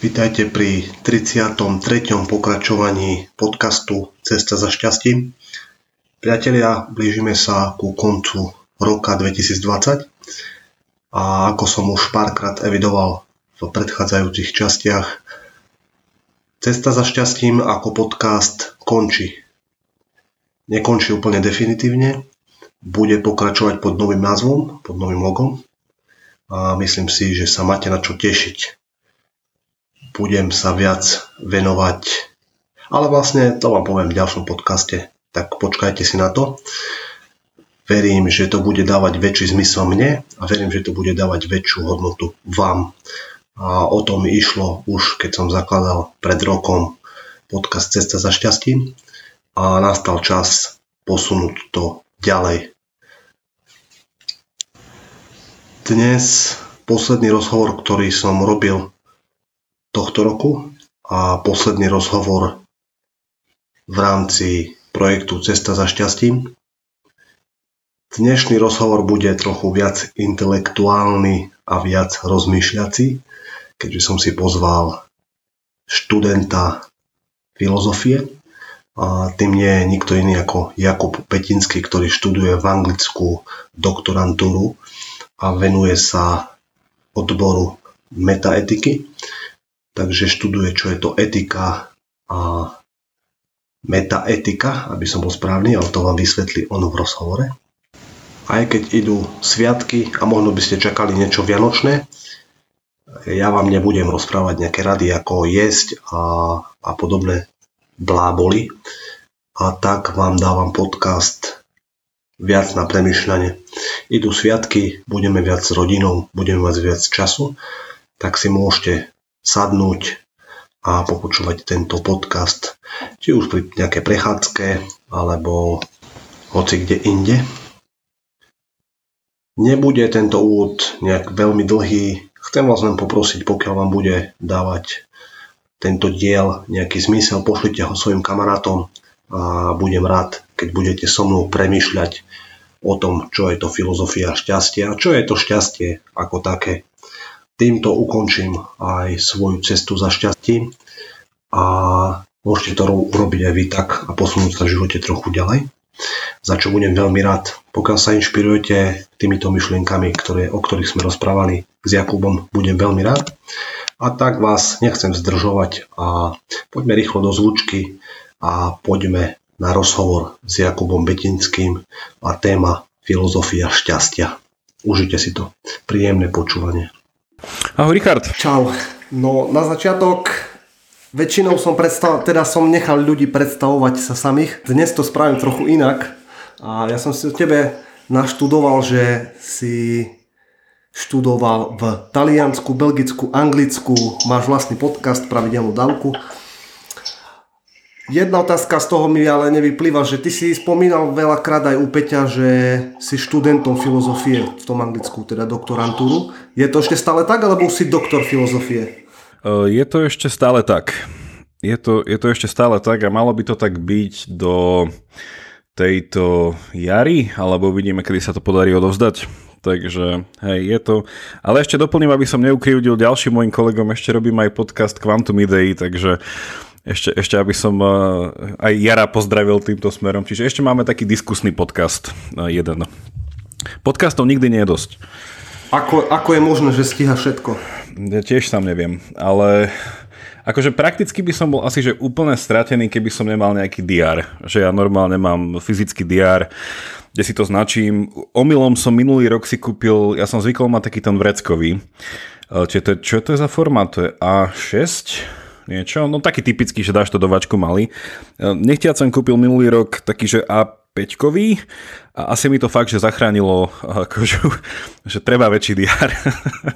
Vítajte pri 33. pokračovaní podcastu Cesta za šťastím. Priatelia, blížime sa ku koncu roka 2020 a ako som už párkrát evidoval v predchádzajúcich častiach, Cesta za šťastím ako podcast končí. Nekončí úplne definitívne, bude pokračovať pod novým názvom, pod novým logom a myslím si, že sa máte na čo tešiť budem sa viac venovať, ale vlastne to vám poviem v ďalšom podcaste, tak počkajte si na to. Verím, že to bude dávať väčší zmysel mne a verím, že to bude dávať väčšiu hodnotu vám. A o tom išlo už, keď som zakladal pred rokom podcast Cesta za šťastím a nastal čas posunúť to ďalej. Dnes posledný rozhovor, ktorý som robil tohto roku a posledný rozhovor v rámci projektu Cesta za šťastím. Dnešný rozhovor bude trochu viac intelektuálny a viac rozmýšľací, keďže som si pozval študenta filozofie. A tým nie je nikto iný ako Jakub Petinský, ktorý študuje v Anglicku doktorantúru a venuje sa odboru metaetiky takže študuje, čo je to etika a metaetika, aby som bol správny, ale to vám vysvetlí ono v rozhovore. Aj keď idú sviatky a možno by ste čakali niečo vianočné, ja vám nebudem rozprávať nejaké rady, ako jesť a, a podobné bláboli. A tak vám dávam podcast viac na premyšľanie. Idú sviatky, budeme viac s rodinou, budeme mať viac času, tak si môžete sadnúť a popočúvať tento podcast, či už pri nejakej prechádzke, alebo hoci kde inde. Nebude tento úvod nejak veľmi dlhý. Chcem vás len poprosiť, pokiaľ vám bude dávať tento diel nejaký zmysel, pošlite ho svojim kamarátom a budem rád, keď budete so mnou premyšľať o tom, čo je to filozofia šťastia a čo je to šťastie ako také. Týmto ukončím aj svoju cestu za šťastím a môžete to urobiť aj vy tak a posunúť sa v živote trochu ďalej. Za čo budem veľmi rád. Pokiaľ sa inšpirujete týmito myšlienkami, ktoré, o ktorých sme rozprávali s Jakubom, budem veľmi rád. A tak vás nechcem zdržovať a poďme rýchlo do zvučky a poďme na rozhovor s Jakubom Betinským a téma filozofia šťastia. Užite si to. Príjemné počúvanie. Ahoj Richard. Čau. No na začiatok väčšinou som predstav, teda som nechal ľudí predstavovať sa samých. Dnes to spravím trochu inak. A ja som si o tebe naštudoval, že si študoval v Taliansku, Belgicku, Anglicku, máš vlastný podcast, pravidelnú dávku Jedna otázka z toho mi ale nevyplýva, že ty si spomínal veľakrát aj u Peťa, že si študentom filozofie v tom anglicku, teda doktorantúru. Je to ešte stále tak, alebo si doktor filozofie? Je to ešte stále tak. Je to, je to ešte stále tak a malo by to tak byť do tejto jary, alebo uvidíme, kedy sa to podarí odovzdať. Takže hej, je to. Ale ešte doplním, aby som neukrivdil ďalším mojim kolegom, ešte robím aj podcast Quantum Idei, takže ešte, ešte aby som uh, aj Jara pozdravil týmto smerom. Čiže ešte máme taký diskusný podcast uh, jeden. Podcastov nikdy nie je dosť. Ako, ako je možné, že stíha všetko? Ja tiež sám neviem, ale akože prakticky by som bol asi že úplne stratený, keby som nemal nejaký diár. Že ja normálne mám fyzický diár, kde si to značím. Omylom som minulý rok si kúpil, ja som zvykol mať taký ten vreckový. Čiže to, čo to je za formát? To je A6? Niečo. No taký typický, že dáš to do vačku malý. E, nechtiac som kúpil minulý rok taký, že A5 a asi mi to fakt, že zachránilo akože, že treba väčší diár.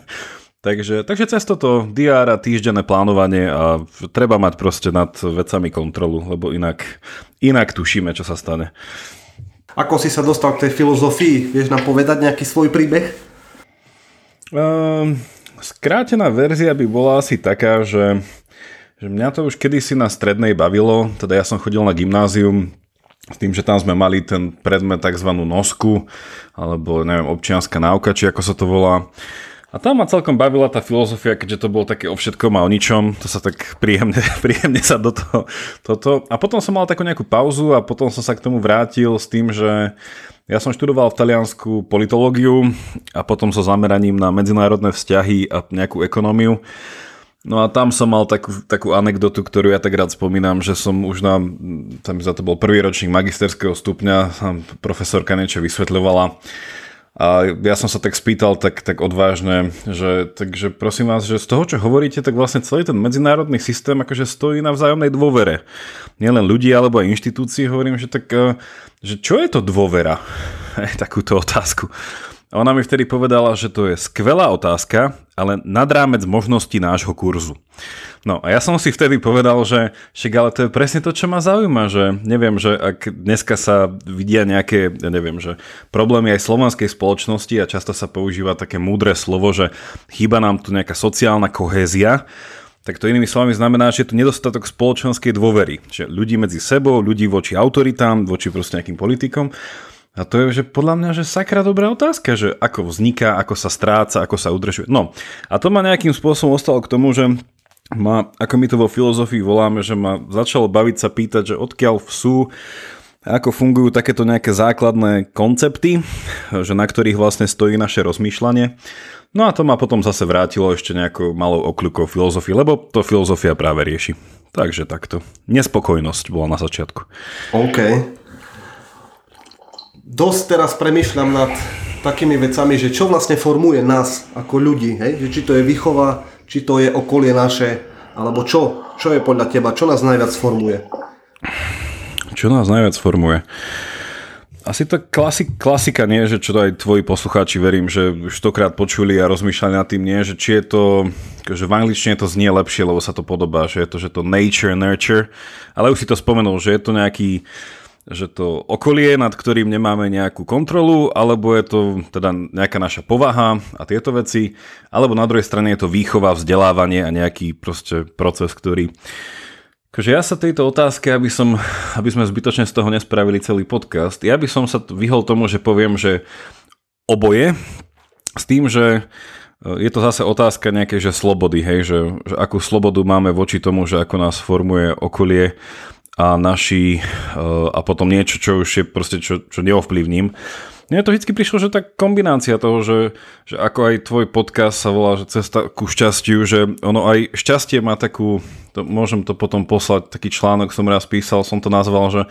takže, takže cez toto diár a týždenné plánovanie a treba mať proste nad vecami kontrolu, lebo inak, inak tušíme, čo sa stane. Ako si sa dostal k tej filozofii? Vieš nám povedať nejaký svoj príbeh? Um, skrátená verzia by bola asi taká, že mňa to už kedysi na strednej bavilo, teda ja som chodil na gymnázium s tým, že tam sme mali ten predmet tzv. nosku, alebo neviem, občianská náuka, či ako sa to volá. A tam ma celkom bavila tá filozofia, keďže to bolo také o všetkom a o ničom, to sa tak príjemne, príjemne sa do toho, toto. A potom som mal takú nejakú pauzu a potom som sa k tomu vrátil s tým, že ja som študoval v Taliansku politológiu a potom so zameraním na medzinárodné vzťahy a nejakú ekonómiu. No a tam som mal takú, takú anekdotu, ktorú ja tak rád spomínam, že som už na, tam za to bol prvý ročník magisterského stupňa, profesorka niečo vysvetľovala, a ja som sa tak spýtal tak, tak odvážne, že takže prosím vás, že z toho, čo hovoríte, tak vlastne celý ten medzinárodný systém akože stojí na vzájomnej dôvere. Nielen ľudí alebo aj inštitúcií, hovorím, že tak, e, že čo je to dôvera? Takúto otázku. A ona mi vtedy povedala, že to je skvelá otázka, ale nad rámec možností nášho kurzu. No a ja som si vtedy povedal, že však ale to je presne to, čo ma zaujíma, že neviem, že ak dneska sa vidia nejaké, ja neviem, že problémy aj slovenskej spoločnosti a často sa používa také múdre slovo, že chýba nám tu nejaká sociálna kohézia, tak to inými slovami znamená, že je tu nedostatok spoločenskej dôvery. Že ľudí medzi sebou, ľudí voči autoritám, voči proste nejakým politikom. A to je, že podľa mňa, že sakra dobrá otázka, že ako vzniká, ako sa stráca, ako sa udržuje. No a to ma nejakým spôsobom ostalo k tomu, že ma, ako my to vo filozofii voláme, že ma začalo baviť sa pýtať, že odkiaľ sú ako fungujú takéto nejaké základné koncepty, že na ktorých vlastne stojí naše rozmýšľanie. No a to ma potom zase vrátilo ešte nejakou malou okľukou filozofii, lebo to filozofia práve rieši. Takže takto. Nespokojnosť bola na začiatku. OK dosť teraz premyšľam nad takými vecami, že čo vlastne formuje nás ako ľudí, hej? Že či to je výchova, či to je okolie naše, alebo čo? Čo je podľa teba? Čo nás najviac formuje? Čo nás najviac formuje? Asi to klasik, klasika nie, že čo to aj tvoji poslucháči verím, že už stokrát počuli a rozmýšľali nad tým, nie, že či je to, že v angličtine to znie lepšie, lebo sa to podobá, že je to, že to nature, nurture, ale už si to spomenul, že je to nejaký že to okolie, nad ktorým nemáme nejakú kontrolu, alebo je to teda nejaká naša povaha a tieto veci, alebo na druhej strane je to výchova, vzdelávanie a nejaký proste proces, ktorý... Takže ja sa tejto otázke, aby, som, aby sme zbytočne z toho nespravili celý podcast, ja by som sa vyhol tomu, že poviem, že oboje, s tým, že e, je to zase otázka nejakej že slobody, hej, že, že akú slobodu máme voči tomu, že ako nás formuje okolie a naši eh, a potom niečo, čo už je proste, čo, čo neovplyvním. Mne to vždy prišlo, že tá kombinácia toho, že, že ako aj tvoj podcast sa volá, že cesta ku šťastiu, že ono aj šťastie má takú, to, môžem to potom poslať, taký článok som raz písal, som to nazval, že,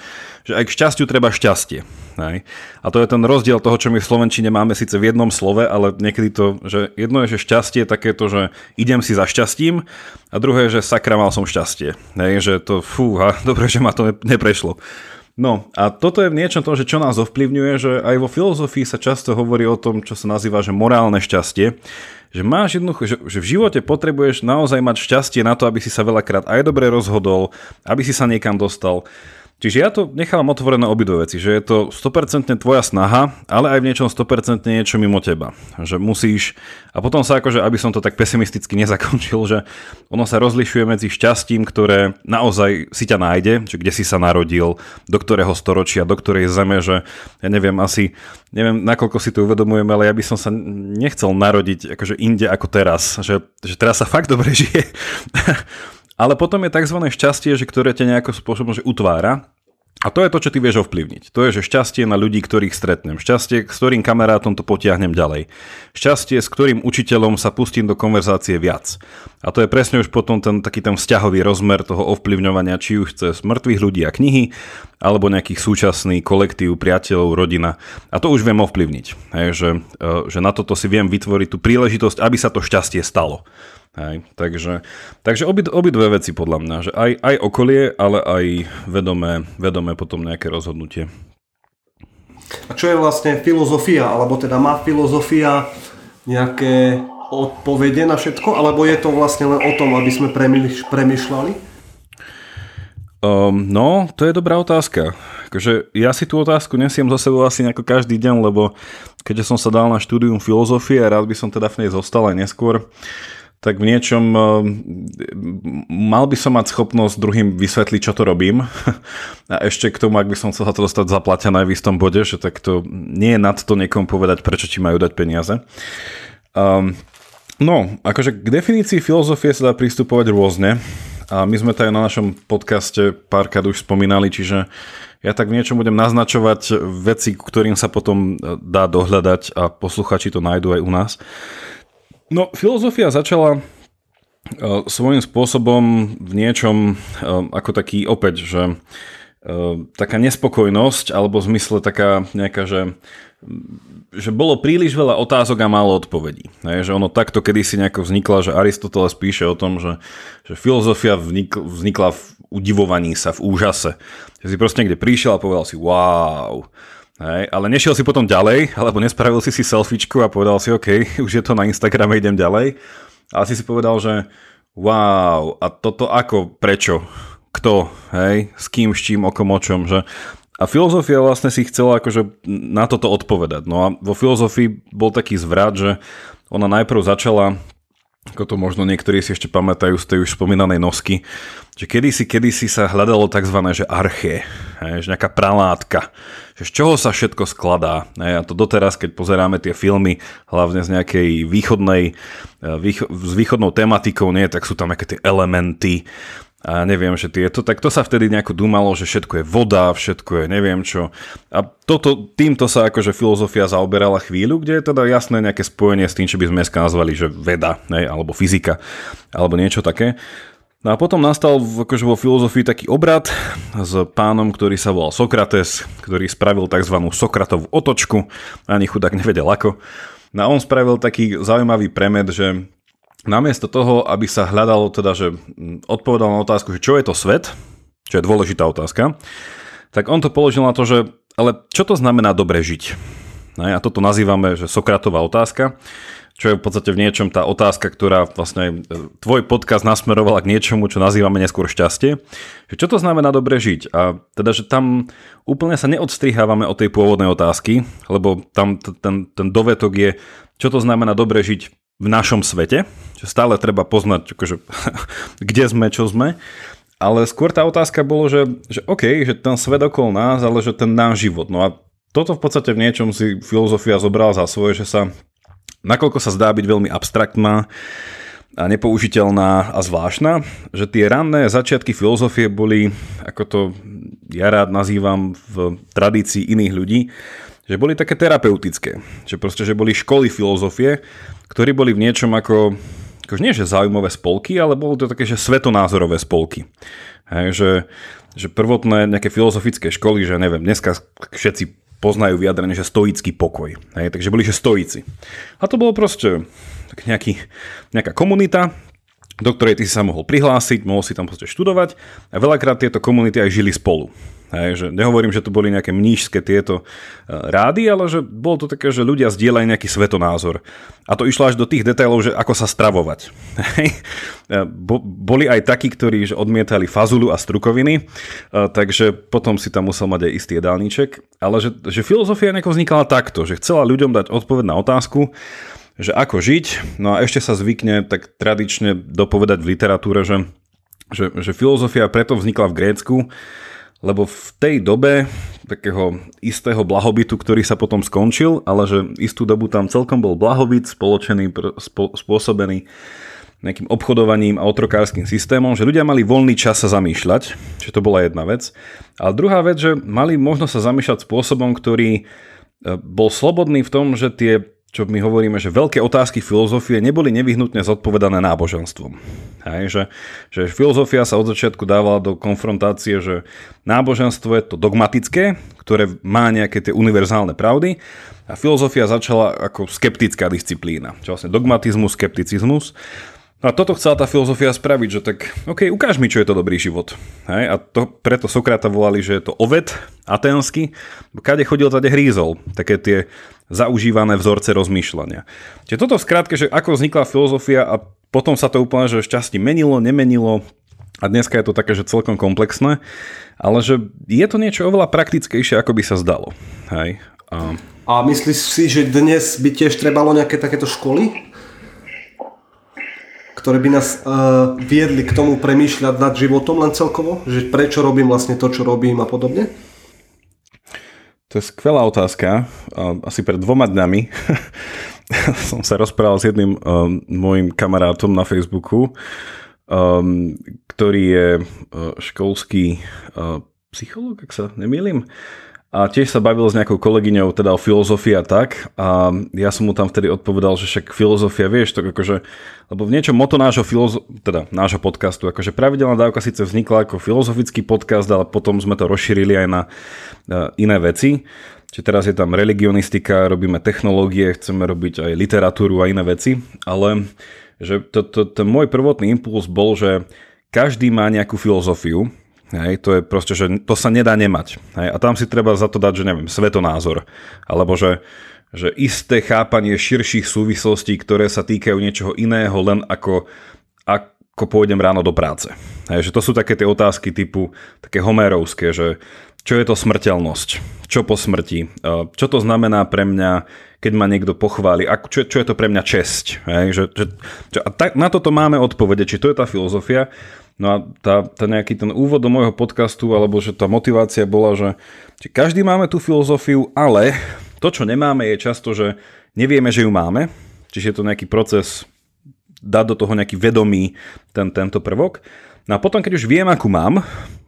že aj k šťastiu treba šťastie. Hej. A to je ten rozdiel toho, čo my v Slovenčine máme síce v jednom slove, ale niekedy to, že jedno je, že šťastie je takéto, že idem si za šťastím a druhé že sakra mal som šťastie. Hej, že to fúha, dobre, že ma to neprešlo. No a toto je v niečom to, že čo nás ovplyvňuje, že aj vo filozofii sa často hovorí o tom, čo sa nazýva, že morálne šťastie, že máš jednoducho, že, že v živote potrebuješ naozaj mať šťastie na to, aby si sa veľakrát aj dobre rozhodol, aby si sa niekam dostal. Čiže ja to nechávam otvorené obidve veci, že je to 100% tvoja snaha, ale aj v niečom 100% niečo mimo teba. Že musíš, a potom sa akože, aby som to tak pesimisticky nezakončil, že ono sa rozlišuje medzi šťastím, ktoré naozaj si ťa nájde, že kde si sa narodil, do ktorého storočia, do ktorej zeme, že ja neviem, asi, neviem, nakoľko si to uvedomujem, ale ja by som sa nechcel narodiť akože inde ako teraz, že, že teraz sa fakt dobre žije. Ale potom je tzv. šťastie, že ktoré ťa nejakým spôsobom že utvára a to je to, čo ty vieš ovplyvniť. To je, že šťastie na ľudí, ktorých stretnem. Šťastie, s ktorým kamarátom to potiahnem ďalej. Šťastie, s ktorým učiteľom sa pustím do konverzácie viac. A to je presne už potom ten taký ten vzťahový rozmer toho ovplyvňovania, či už cez mŕtvych ľudí a knihy, alebo nejakých súčasný kolektív, priateľov, rodina. A to už viem ovplyvniť. Hej, že, e, že na toto si viem vytvoriť tú príležitosť, aby sa to šťastie stalo. Hej, takže takže obi, obidve veci podľa mňa, že aj, aj okolie, ale aj vedomé, vedomé potom nejaké rozhodnutie. A čo je vlastne filozofia, alebo teda má filozofia nejaké odpovede na všetko, alebo je to vlastne len o tom, aby sme premyšľali? Um, no, to je dobrá otázka. Takže ja si tú otázku nesiem za sebou asi nejako každý deň, lebo keďže som sa dal na štúdium filozofie a rád by som teda v nej zostal aj neskôr, tak v niečom eh, mal by som mať schopnosť druhým vysvetliť, čo to robím. A ešte k tomu, ak by som chcel sa to dostať zaplatené v istom bode, že tak to nie je nad to niekomu povedať, prečo ti majú dať peniaze. Um, No, akože k definícii filozofie sa dá pristupovať rôzne. A my sme to aj na našom podcaste párkrát už spomínali, čiže ja tak v niečom budem naznačovať veci, ktorým sa potom dá dohľadať a posluchači to nájdú aj u nás. No, filozofia začala e, svojím spôsobom v niečom e, ako taký opäť, že e, taká nespokojnosť, alebo v zmysle taká nejaká, že že bolo príliš veľa otázok a málo odpovedí. Hej, že ono takto kedysi nejako vznikla, že Aristoteles píše o tom, že, že filozofia vznikla v udivovaní sa, v úžase. Že si proste niekde prišiel a povedal si wow. Hej, ale nešiel si potom ďalej, alebo nespravil si si selfiečku a povedal si OK, už je to na Instagrame, idem ďalej. Ale si si povedal, že wow, a toto ako, prečo, kto, hej, s kým, s čím, o kom, o čom, že a filozofia vlastne si chcela akože na toto odpovedať. No a vo filozofii bol taký zvrat, že ona najprv začala ako to možno niektorí si ešte pamätajú z tej už spomínanej nosky, že kedysi, kedysi sa hľadalo tzv. že arché, že nejaká pralátka, že z čoho sa všetko skladá. A to doteraz, keď pozeráme tie filmy, hlavne z nejakej východnej, výcho, s východnou tematikou, nie, tak sú tam nejaké tie elementy, a neviem, že tieto, tak to sa vtedy nejako dúmalo, že všetko je voda, všetko je neviem čo. A toto, týmto sa akože filozofia zaoberala chvíľu, kde je teda jasné nejaké spojenie s tým, čo by sme dneska nazvali, že veda, ne, alebo fyzika, alebo niečo také. No a potom nastal akože vo filozofii taký obrad s pánom, ktorý sa volal Sokrates, ktorý spravil tzv. Sokratovú otočku, ani chudák nevedel ako. No a on spravil taký zaujímavý premed, že namiesto toho, aby sa hľadalo teda, že odpovedal na otázku, že čo je to svet, čo je dôležitá otázka, tak on to položil na to, že ale čo to znamená dobre žiť? A toto nazývame, že Sokratová otázka, čo je v podstate v niečom tá otázka, ktorá vlastne tvoj podcast nasmerovala k niečomu, čo nazývame neskôr šťastie. Že čo to znamená dobre žiť? A teda, že tam úplne sa neodstrihávame od tej pôvodnej otázky, lebo tam ten, ten dovetok je, čo to znamená dobre žiť v našom svete, že stále treba poznať, akože, kde sme, čo sme. Ale skôr tá otázka bolo, že, že OK, že ten svet okolo nás, ale že ten náš život. No a toto v podstate v niečom si filozofia zobrala za svoje, že sa, nakoľko sa zdá byť veľmi abstraktná a nepoužiteľná a zvláštna, že tie ranné začiatky filozofie boli, ako to ja rád nazývam v tradícii iných ľudí, že boli také terapeutické. Že proste, že boli školy filozofie, ktorí boli v niečom ako, akože nie že zaujímavé spolky, ale boli to také, že svetonázorové spolky. Hej, že, že prvotné nejaké filozofické školy, že neviem, dneska všetci poznajú vyjadrenie, že stoický pokoj. Hej, takže boli, že stoici. A to bolo proste tak nejaký, nejaká komunita, do ktorej ty si sa mohol prihlásiť, mohol si tam proste študovať a veľakrát tieto komunity aj žili spolu. Hej, že nehovorím, že to boli nejaké mnížské tieto e, rády, ale že bolo to také, že ľudia zdieľajú nejaký svetonázor. A to išlo až do tých detailov, že ako sa stravovať. Hej. E, bo, boli aj takí, ktorí že odmietali fazulu a strukoviny, e, takže potom si tam musel mať aj istý jedálniček. Ale že, že filozofia nejako vznikala takto, že chcela ľuďom dať odpoveď na otázku, že ako žiť, no a ešte sa zvykne tak tradične dopovedať v literatúre, že, že, že filozofia preto vznikla v Grécku, lebo v tej dobe takého istého blahobytu, ktorý sa potom skončil, ale že istú dobu tam celkom bol blahobyt spoločený, spo, spôsobený nejakým obchodovaním a otrokárským systémom, že ľudia mali voľný čas sa zamýšľať, že to bola jedna vec. A druhá vec, že mali možnosť sa zamýšľať spôsobom, ktorý e, bol slobodný v tom, že tie čo my hovoríme, že veľké otázky filozofie neboli nevyhnutne zodpovedané náboženstvom. Hej, že, že filozofia sa od začiatku dávala do konfrontácie, že náboženstvo je to dogmatické, ktoré má nejaké tie univerzálne pravdy a filozofia začala ako skeptická disciplína. Čo vlastne dogmatizmus, skepticizmus. No a toto chcela tá filozofia spraviť, že tak, OK, ukáž mi, čo je to dobrý život. Hej? A to, preto Sokrata volali, že je to oved aténsky, kade chodil, tade hrízol. Také tie zaužívané vzorce rozmýšľania. Čiže toto v skratke, že ako vznikla filozofia a potom sa to úplne, že šťastí menilo, nemenilo, a dneska je to také, že celkom komplexné, ale že je to niečo oveľa praktickejšie, ako by sa zdalo. Hej. A... a myslíš si, že dnes by tiež trebalo nejaké takéto školy? Ktoré by nás uh, viedli k tomu premýšľať nad životom len celkovo? Že prečo robím vlastne to, čo robím a podobne? To je skvelá otázka. Asi pred dvoma dňami som sa rozprával s jedným um, môjim kamarátom na Facebooku, um, ktorý je uh, školský uh, psychológ, ak sa nemýlim. A tiež sa bavil s nejakou kolegyňou teda o filozofii a tak. A ja som mu tam vtedy odpovedal, že však filozofia, vieš, tak akože, lebo v niečom moto nášho, filozo- teda nášho podcastu, akože pravidelná dávka síce vznikla ako filozofický podcast, ale potom sme to rozšírili aj na uh, iné veci. Čiže teraz je tam religionistika, robíme technológie, chceme robiť aj literatúru a iné veci, ale že to, to, ten môj prvotný impuls bol, že každý má nejakú filozofiu, Hej, to je proste, že to sa nedá nemať. Hej, a tam si treba za to dať, že neviem, svetonázor. Alebo že, že isté chápanie širších súvislostí, ktoré sa týkajú niečoho iného, len ako, ako pôjdem ráno do práce. Hej, že to sú také tie otázky typu také homérovské, že čo je to smrteľnosť, čo po smrti, čo to znamená pre mňa, keď ma niekto pochváli, čo, čo je to pre mňa česť. Hej? Že, že, a tak, na toto máme odpovede, či to je tá filozofia. No a tá, tá nejaký ten úvod do môjho podcastu, alebo že tá motivácia bola, že, každý máme tú filozofiu, ale to, čo nemáme, je často, že nevieme, že ju máme, čiže je to nejaký proces dať do toho nejaký vedomý ten, tento prvok. No a potom, keď už viem, akú mám,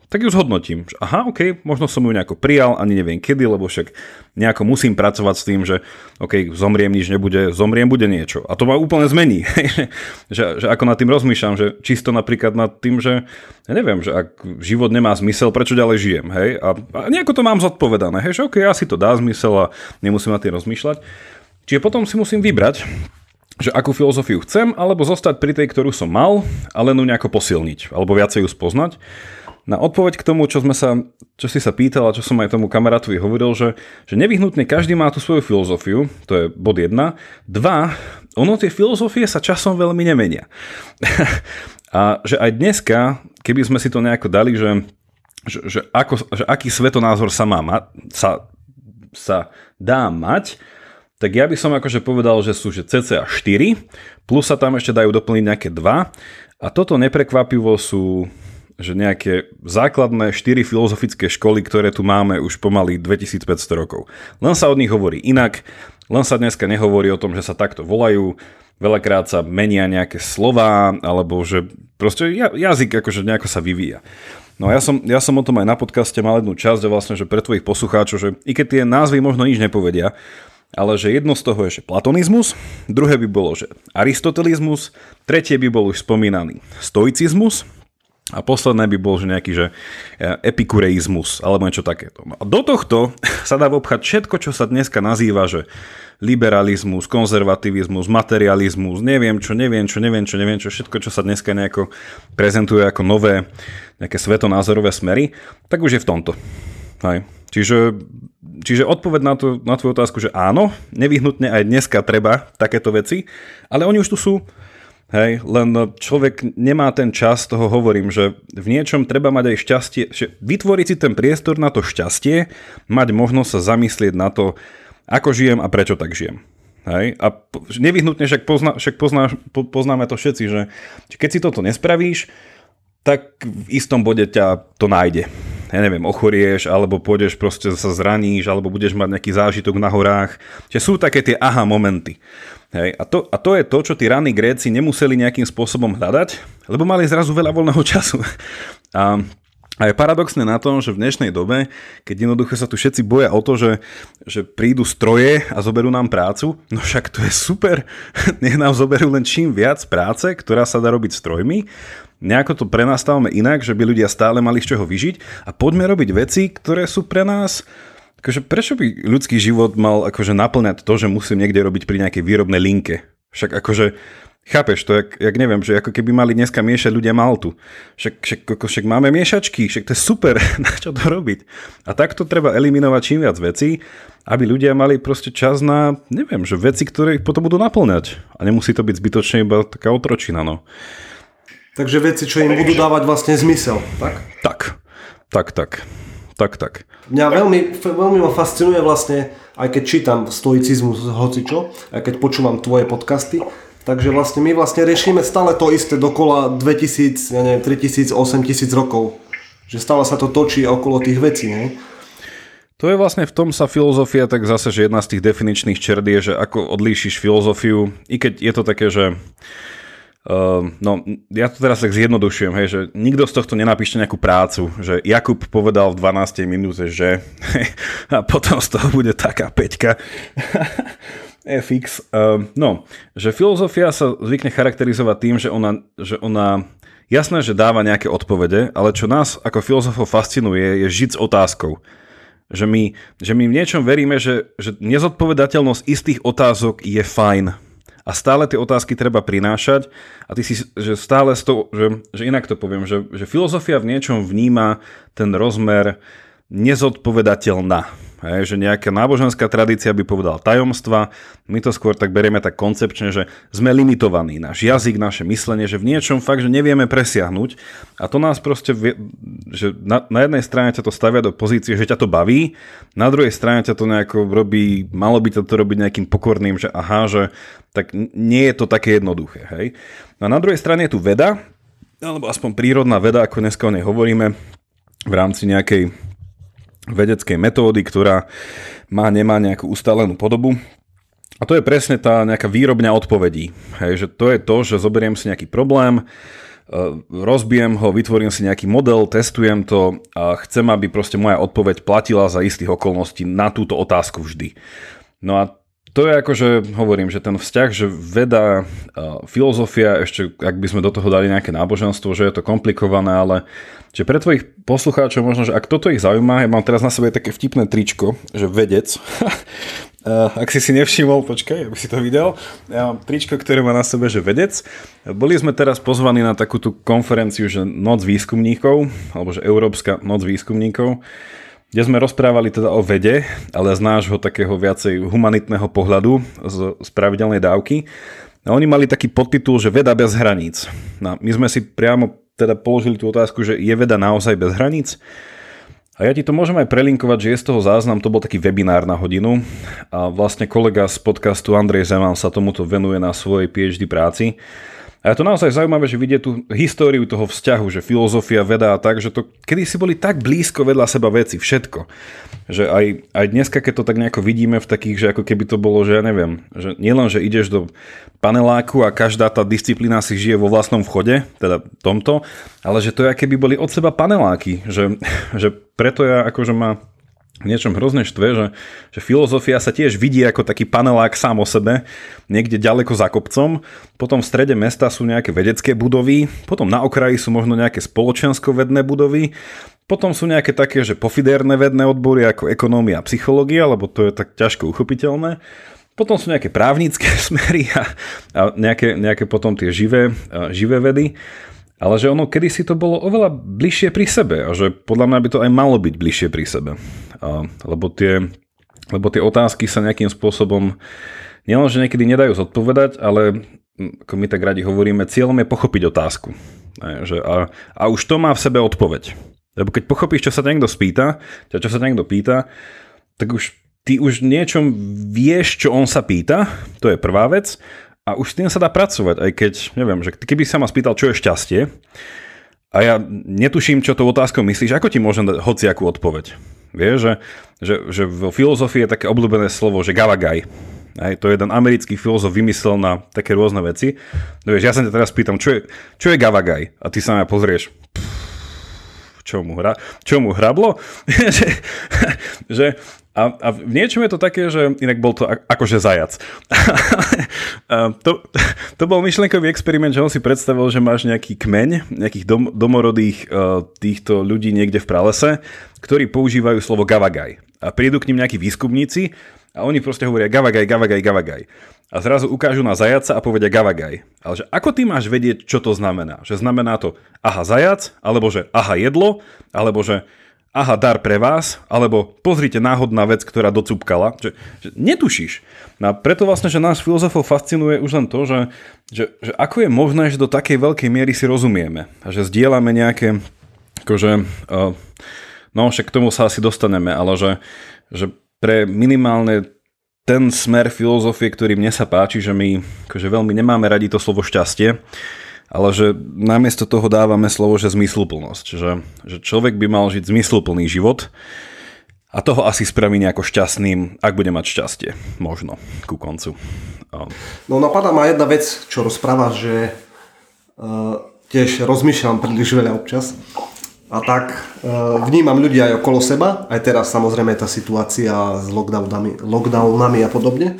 tak ju zhodnotím. Aha, ok, možno som ju nejako prijal, ani neviem kedy, lebo však nejako musím pracovať s tým, že ok, zomriem, nič nebude, zomriem, bude niečo. A to ma úplne zmení. že, že ako nad tým rozmýšľam, že čisto napríklad nad tým, že ja neviem, že ak život nemá zmysel, prečo ďalej žijem, hej? A, a nejako to mám zodpovedané, hej, že ok, asi to dá zmysel a nemusím nad tým rozmýšľať. Čiže potom si musím vybrať, že akú filozofiu chcem, alebo zostať pri tej, ktorú som mal, ale ju nejako posilniť, alebo viacej ju spoznať. Na odpoveď k tomu, čo, sme sa, čo si sa pýtal a čo som aj tomu kamarátovi hovoril, že, že nevyhnutne každý má tú svoju filozofiu, to je bod 1. Dva, ono tie filozofie sa časom veľmi nemenia. a že aj dneska, keby sme si to nejako dali, že, že, že, ako, že aký svetonázor sa, má, sa, sa dá mať, tak ja by som akože povedal, že sú že cca 4, plus sa tam ešte dajú doplniť nejaké 2 a toto neprekvapivo sú že nejaké základné štyri filozofické školy, ktoré tu máme už pomaly 2500 rokov. Len sa od nich hovorí inak, len sa dneska nehovorí o tom, že sa takto volajú, veľakrát sa menia nejaké slova, alebo že proste jazyk akože nejako sa vyvíja. No ja som, ja som o tom aj na podcaste mal jednu časť vlastne, že pre tvojich poslucháčov, že i keď tie názvy možno nič nepovedia, ale že jedno z toho je, že platonizmus, druhé by bolo, že aristotelizmus, tretie by bol už spomínaný stoicizmus, a posledné by bol že nejaký že e, epikureizmus alebo niečo takéto. No a do tohto sa dá obchať všetko, čo sa dneska nazýva, že liberalizmus, konzervativizmus, materializmus, neviem čo, neviem čo, neviem čo, neviem čo, všetko, čo sa dneska nejako prezentuje ako nové nejaké svetonázorové smery, tak už je v tomto. Hej. Čiže, čiže odpoveď na, to, na tvoju otázku, že áno, nevyhnutne aj dneska treba takéto veci, ale oni už tu sú, Hej, len človek nemá ten čas, toho hovorím, že v niečom treba mať aj šťastie, že vytvoriť si ten priestor na to šťastie, mať možnosť sa zamyslieť na to, ako žijem a prečo tak žijem. Hej? A nevyhnutne však, pozná, však pozná, po, poznáme to všetci, že keď si toto nespravíš, tak v istom bode ťa to nájde. Ja neviem, ochorieš, alebo pôjdeš proste sa zraníš, alebo budeš mať nejaký zážitok na horách. Čiže sú také tie aha momenty. Hej, a, to, a to je to, čo tí raní Gréci nemuseli nejakým spôsobom hľadať, lebo mali zrazu veľa voľného času. A a je paradoxné na tom, že v dnešnej dobe, keď jednoducho sa tu všetci boja o to, že, že prídu stroje a zoberú nám prácu, no však to je super, nech nám zoberú len čím viac práce, ktorá sa dá robiť strojmi, nejako to prenastavme inak, že by ľudia stále mali z čoho vyžiť. A poďme robiť veci, ktoré sú pre nás akože prečo by ľudský život mal akože naplňať to, že musím niekde robiť pri nejakej výrobnej linke? Však akože, chápeš to, jak, jak neviem, že ako keby mali dneska miešať ľudia maltu. Však, však, však máme miešačky, však to je super, na čo to robiť. A takto treba eliminovať čím viac vecí, aby ľudia mali proste čas na, neviem, že veci, ktoré ich potom budú naplňať. A nemusí to byť zbytočne iba taká otročina, no. Takže veci, čo im budú dávať vlastne zmysel, tak? Tak, tak, tak. Tak, tak. Mňa veľmi, veľmi ma fascinuje vlastne, aj keď čítam stoicizmus hocičo, aj keď počúvam tvoje podcasty, takže vlastne my vlastne riešime stále to isté dokola 2000, ja neviem, 3000, 8000 rokov. Že stále sa to točí okolo tých vecí, ne? To je vlastne v tom sa filozofia, tak zase, že jedna z tých definičných čerd je, že ako odlíšiš filozofiu, i keď je to také, že Uh, no, ja to teraz tak zjednodušujem, hej, že nikto z tohto nenapíše nejakú prácu, že Jakub povedal v 12. minúte, že a potom z toho bude taká peťka. FX. Uh, no, že filozofia sa zvykne charakterizovať tým, že ona, že ona jasné, že dáva nejaké odpovede, ale čo nás ako filozofov fascinuje, je žiť s otázkou. Že my, že my v niečom veríme, že, že nezodpovedateľnosť istých otázok je fajn a stále tie otázky treba prinášať a ty si, že stále z toho, že, že inak to poviem, že, že filozofia v niečom vníma ten rozmer nezodpovedateľná. Hej, že nejaká náboženská tradícia by povedala tajomstva, my to skôr tak berieme tak koncepčne, že sme limitovaní, náš jazyk, naše myslenie, že v niečom fakt, že nevieme presiahnuť a to nás proste, že na, na jednej strane ťa to stavia do pozície, že ťa to baví, na druhej strane ťa to nejako robí, malo by to, to robiť nejakým pokorným, že aha, že tak nie je to také jednoduché. Hej. No a na druhej strane je tu veda, alebo aspoň prírodná veda, ako dneska o nej hovoríme, v rámci nejakej vedeckej metódy, ktorá má, nemá nejakú ustálenú podobu. A to je presne tá nejaká výrobňa odpovedí. Hej, že to je to, že zoberiem si nejaký problém, e, rozbijem ho, vytvorím si nejaký model, testujem to a chcem, aby proste moja odpoveď platila za istých okolností na túto otázku vždy. No a to je ako, že hovorím, že ten vzťah, že veda, filozofia, ešte ak by sme do toho dali nejaké náboženstvo, že je to komplikované, ale že pre tvojich poslucháčov možno, že ak toto ich zaujíma, ja mám teraz na sebe také vtipné tričko, že vedec, ak si si nevšimol, počkaj, aby si to videl, ja mám tričko, ktoré má na sebe, že vedec. Boli sme teraz pozvaní na takúto konferenciu, že Noc výskumníkov, alebo že Európska noc výskumníkov, kde sme rozprávali teda o vede, ale z nášho takého viacej humanitného pohľadu, z, z pravidelnej dávky. A oni mali taký podtitul, že veda bez hraníc. No, my sme si priamo teda položili tú otázku, že je veda naozaj bez hraníc? A ja ti to môžem aj prelinkovať, že je z toho záznam, to bol taký webinár na hodinu a vlastne kolega z podcastu Andrej Zeman sa tomuto venuje na svojej PhD práci a je to naozaj zaujímavé, že vidie tú históriu toho vzťahu, že filozofia, veda a tak, že to kedy si boli tak blízko vedľa seba veci, všetko. Že aj, aj dneska, keď to tak nejako vidíme v takých, že ako keby to bolo, že ja neviem, že nielen, že ideš do paneláku a každá tá disciplína si žije vo vlastnom vchode, teda tomto, ale že to je, keby boli od seba paneláky, že, že preto ja akože ma niečom hrozne štve, že, že filozofia sa tiež vidí ako taký panelák sám o sebe, niekde ďaleko za kopcom, potom v strede mesta sú nejaké vedecké budovy, potom na okraji sú možno nejaké spoločensko-vedné budovy, potom sú nejaké také, že pofiderné vedné odbory ako ekonómia a psychológia, lebo to je tak ťažko uchopiteľné. Potom sú nejaké právnické smery a, a nejaké, nejaké potom tie živé, živé vedy. Ale že ono kedysi to bolo oveľa bližšie pri sebe a že podľa mňa by to aj malo byť bližšie pri sebe. A, lebo, tie, lebo tie otázky sa nejakým spôsobom nielen, že niekedy nedajú zodpovedať, ale ako my tak radi hovoríme, cieľom je pochopiť otázku. A, že a, a už to má v sebe odpoveď. Lebo keď pochopíš, čo sa niekto spýta, čo sa niekto pýta, tak už ty už niečom vieš, čo on sa pýta, to je prvá vec. A už s tým sa dá pracovať, aj keď, neviem, že keby sa ma spýtal, čo je šťastie, a ja netuším, čo tou otázkou myslíš, ako ti môžem dať hociakú odpoveď? Vieš, že, že, že vo filozofii je také obľúbené slovo, že gavagaj. Aj, to jeden americký filozof vymyslel na také rôzne veci. No vieš, ja sa ťa teraz pýtam, čo je, čo je gavagaj? A ty sa ma pozrieš, čo mu, hra, čo mu hrablo? že, že a, a v niečom je to také, že inak bol to akože zajac. to, to bol myšlenkový experiment, že on si predstavil, že máš nejaký kmeň, nejakých dom, domorodých uh, týchto ľudí niekde v pralese, ktorí používajú slovo gavagaj. A prídu k ním nejakí výskumníci a oni proste hovoria gavagaj, gavagaj, gavagaj. A zrazu ukážu na zajaca a povedia gavagaj. Ale že ako ty máš vedieť, čo to znamená? Že znamená to aha zajac, alebo že aha jedlo, alebo že aha, dar pre vás, alebo pozrite náhodná vec, ktorá docúpkala, že, že netušíš. No a preto vlastne, že nás filozofov fascinuje už len to, že, že, že ako je možné, že do takej veľkej miery si rozumieme a že zdieľame nejaké, akože, uh, no však k tomu sa asi dostaneme, ale že, že pre minimálne ten smer filozofie, ktorý mne sa páči, že my akože veľmi nemáme radi to slovo šťastie, ale že namiesto toho dávame slovo, že zmysluplnosť. Že, že človek by mal žiť zmysluplný život. a toho asi spraví nejako šťastným, ak bude mať šťastie. Možno, ku koncu. No napadá ma jedna vec, čo rozpráva, že uh, tiež rozmýšľam príliš veľa občas. A tak uh, vnímam ľudí aj okolo seba, aj teraz samozrejme tá situácia s lockdownami, lockdownami a podobne.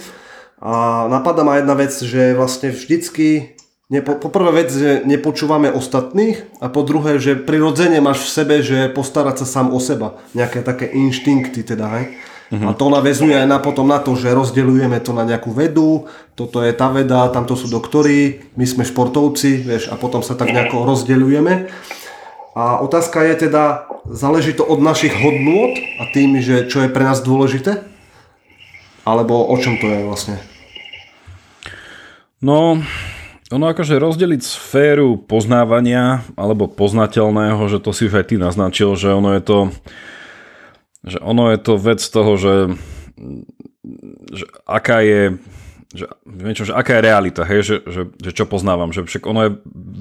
A napadá ma jedna vec, že vlastne vždycky Nepo, po prvé vec, že nepočúvame ostatných a po druhé, že prirodzene máš v sebe, že postarať sa sám o seba. Nejaké také inštinkty teda, hej. Uh-huh. A to navezuje aj na potom na to, že rozdeľujeme to na nejakú vedu, toto je tá veda, tamto sú doktory, my sme športovci, vieš, a potom sa tak nejako rozdeľujeme. A otázka je teda, záleží to od našich hodnôt a tým, že čo je pre nás dôležité? Alebo o čom to je vlastne? No, ono akože rozdeliť sféru poznávania alebo poznateľného, že to si už aj ty naznačil, že ono je to že ono je to vec toho, že, že aká je že, niečo, že aká je realita, hej, že, že, že čo poznávam, že však ono je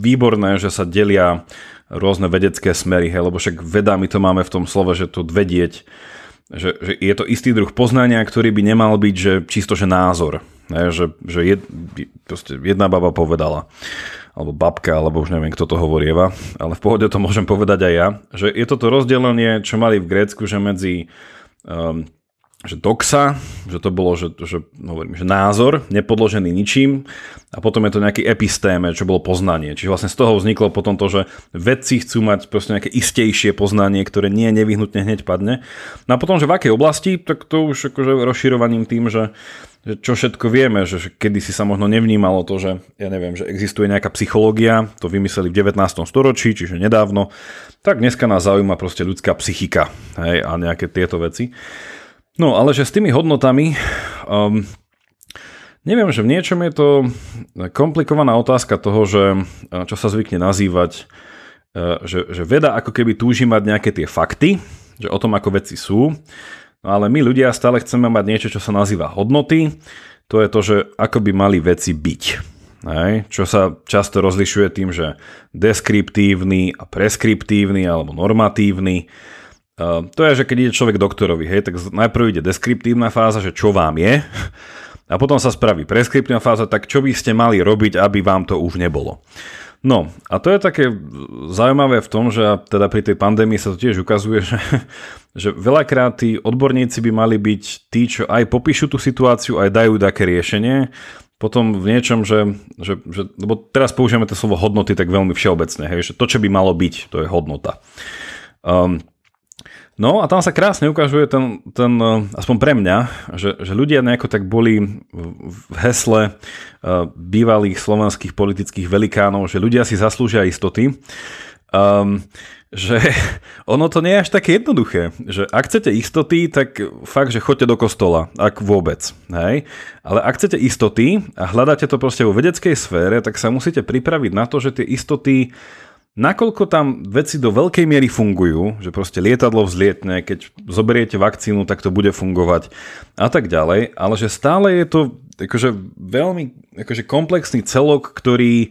výborné, že sa delia rôzne vedecké smery, hej, lebo však veda my to máme v tom slove, že to vedieť, že, že je to istý druh poznania, ktorý by nemal byť, že čisto, že názor, Ne, že, že jed, jedna baba povedala, alebo babka, alebo už neviem, kto to hovorieva, ale v pohode to môžem povedať aj ja, že je toto rozdelenie, čo mali v Grécku, že medzi um, že doxa, že to bolo že, že, hovorím, že názor, nepodložený ničím a potom je to nejaký epistéme, čo bolo poznanie. Čiže vlastne z toho vzniklo potom to, že vedci chcú mať proste nejaké istejšie poznanie, ktoré nie nevyhnutne hneď padne. No a potom, že v akej oblasti, tak to už akože rozširovaním tým, že že čo všetko vieme, že, kedy si sa možno nevnímalo to, že ja neviem, že existuje nejaká psychológia, to vymysleli v 19. storočí, čiže nedávno, tak dneska nás zaujíma proste ľudská psychika hej, a nejaké tieto veci. No ale že s tými hodnotami, um, neviem, že v niečom je to komplikovaná otázka toho, že čo sa zvykne nazývať, uh, že, že veda ako keby túži mať nejaké tie fakty, že o tom ako veci sú, No ale my ľudia stále chceme mať niečo, čo sa nazýva hodnoty. To je to, že ako by mali veci byť. Hej? Čo sa často rozlišuje tým, že deskriptívny a preskriptívny alebo normatívny. Uh, to je, že keď ide človek doktorovi, hej, tak najprv ide deskriptívna fáza, že čo vám je, a potom sa spraví preskriptívna fáza, tak čo by ste mali robiť, aby vám to už nebolo. No a to je také zaujímavé v tom, že teda pri tej pandémii sa to tiež ukazuje, že, že veľakrát tí odborníci by mali byť tí, čo aj popíšu tú situáciu, aj dajú také riešenie, potom v niečom, že, že, že lebo teraz použijeme to slovo hodnoty tak veľmi všeobecne, hej, že to, čo by malo byť, to je hodnota. Um, No a tam sa krásne ukazuje ten, ten eh, aspoň pre mňa, že, že ľudia nejako tak boli v hesle uh, bývalých slovenských politických velikánov, že ľudia si zaslúžia istoty. Um, že ono to nie je až také jednoduché, že ak chcete istoty, tak fakt, že choďte do kostola, ak vôbec, hej. Ale ak chcete istoty a hľadáte to proste vo vedeckej sfére, tak sa musíte pripraviť na to, že tie istoty Nakoľko tam veci do veľkej miery fungujú, že proste lietadlo vzlietne, keď zoberiete vakcínu, tak to bude fungovať a tak ďalej, ale že stále je to akože veľmi akože komplexný celok, ktorý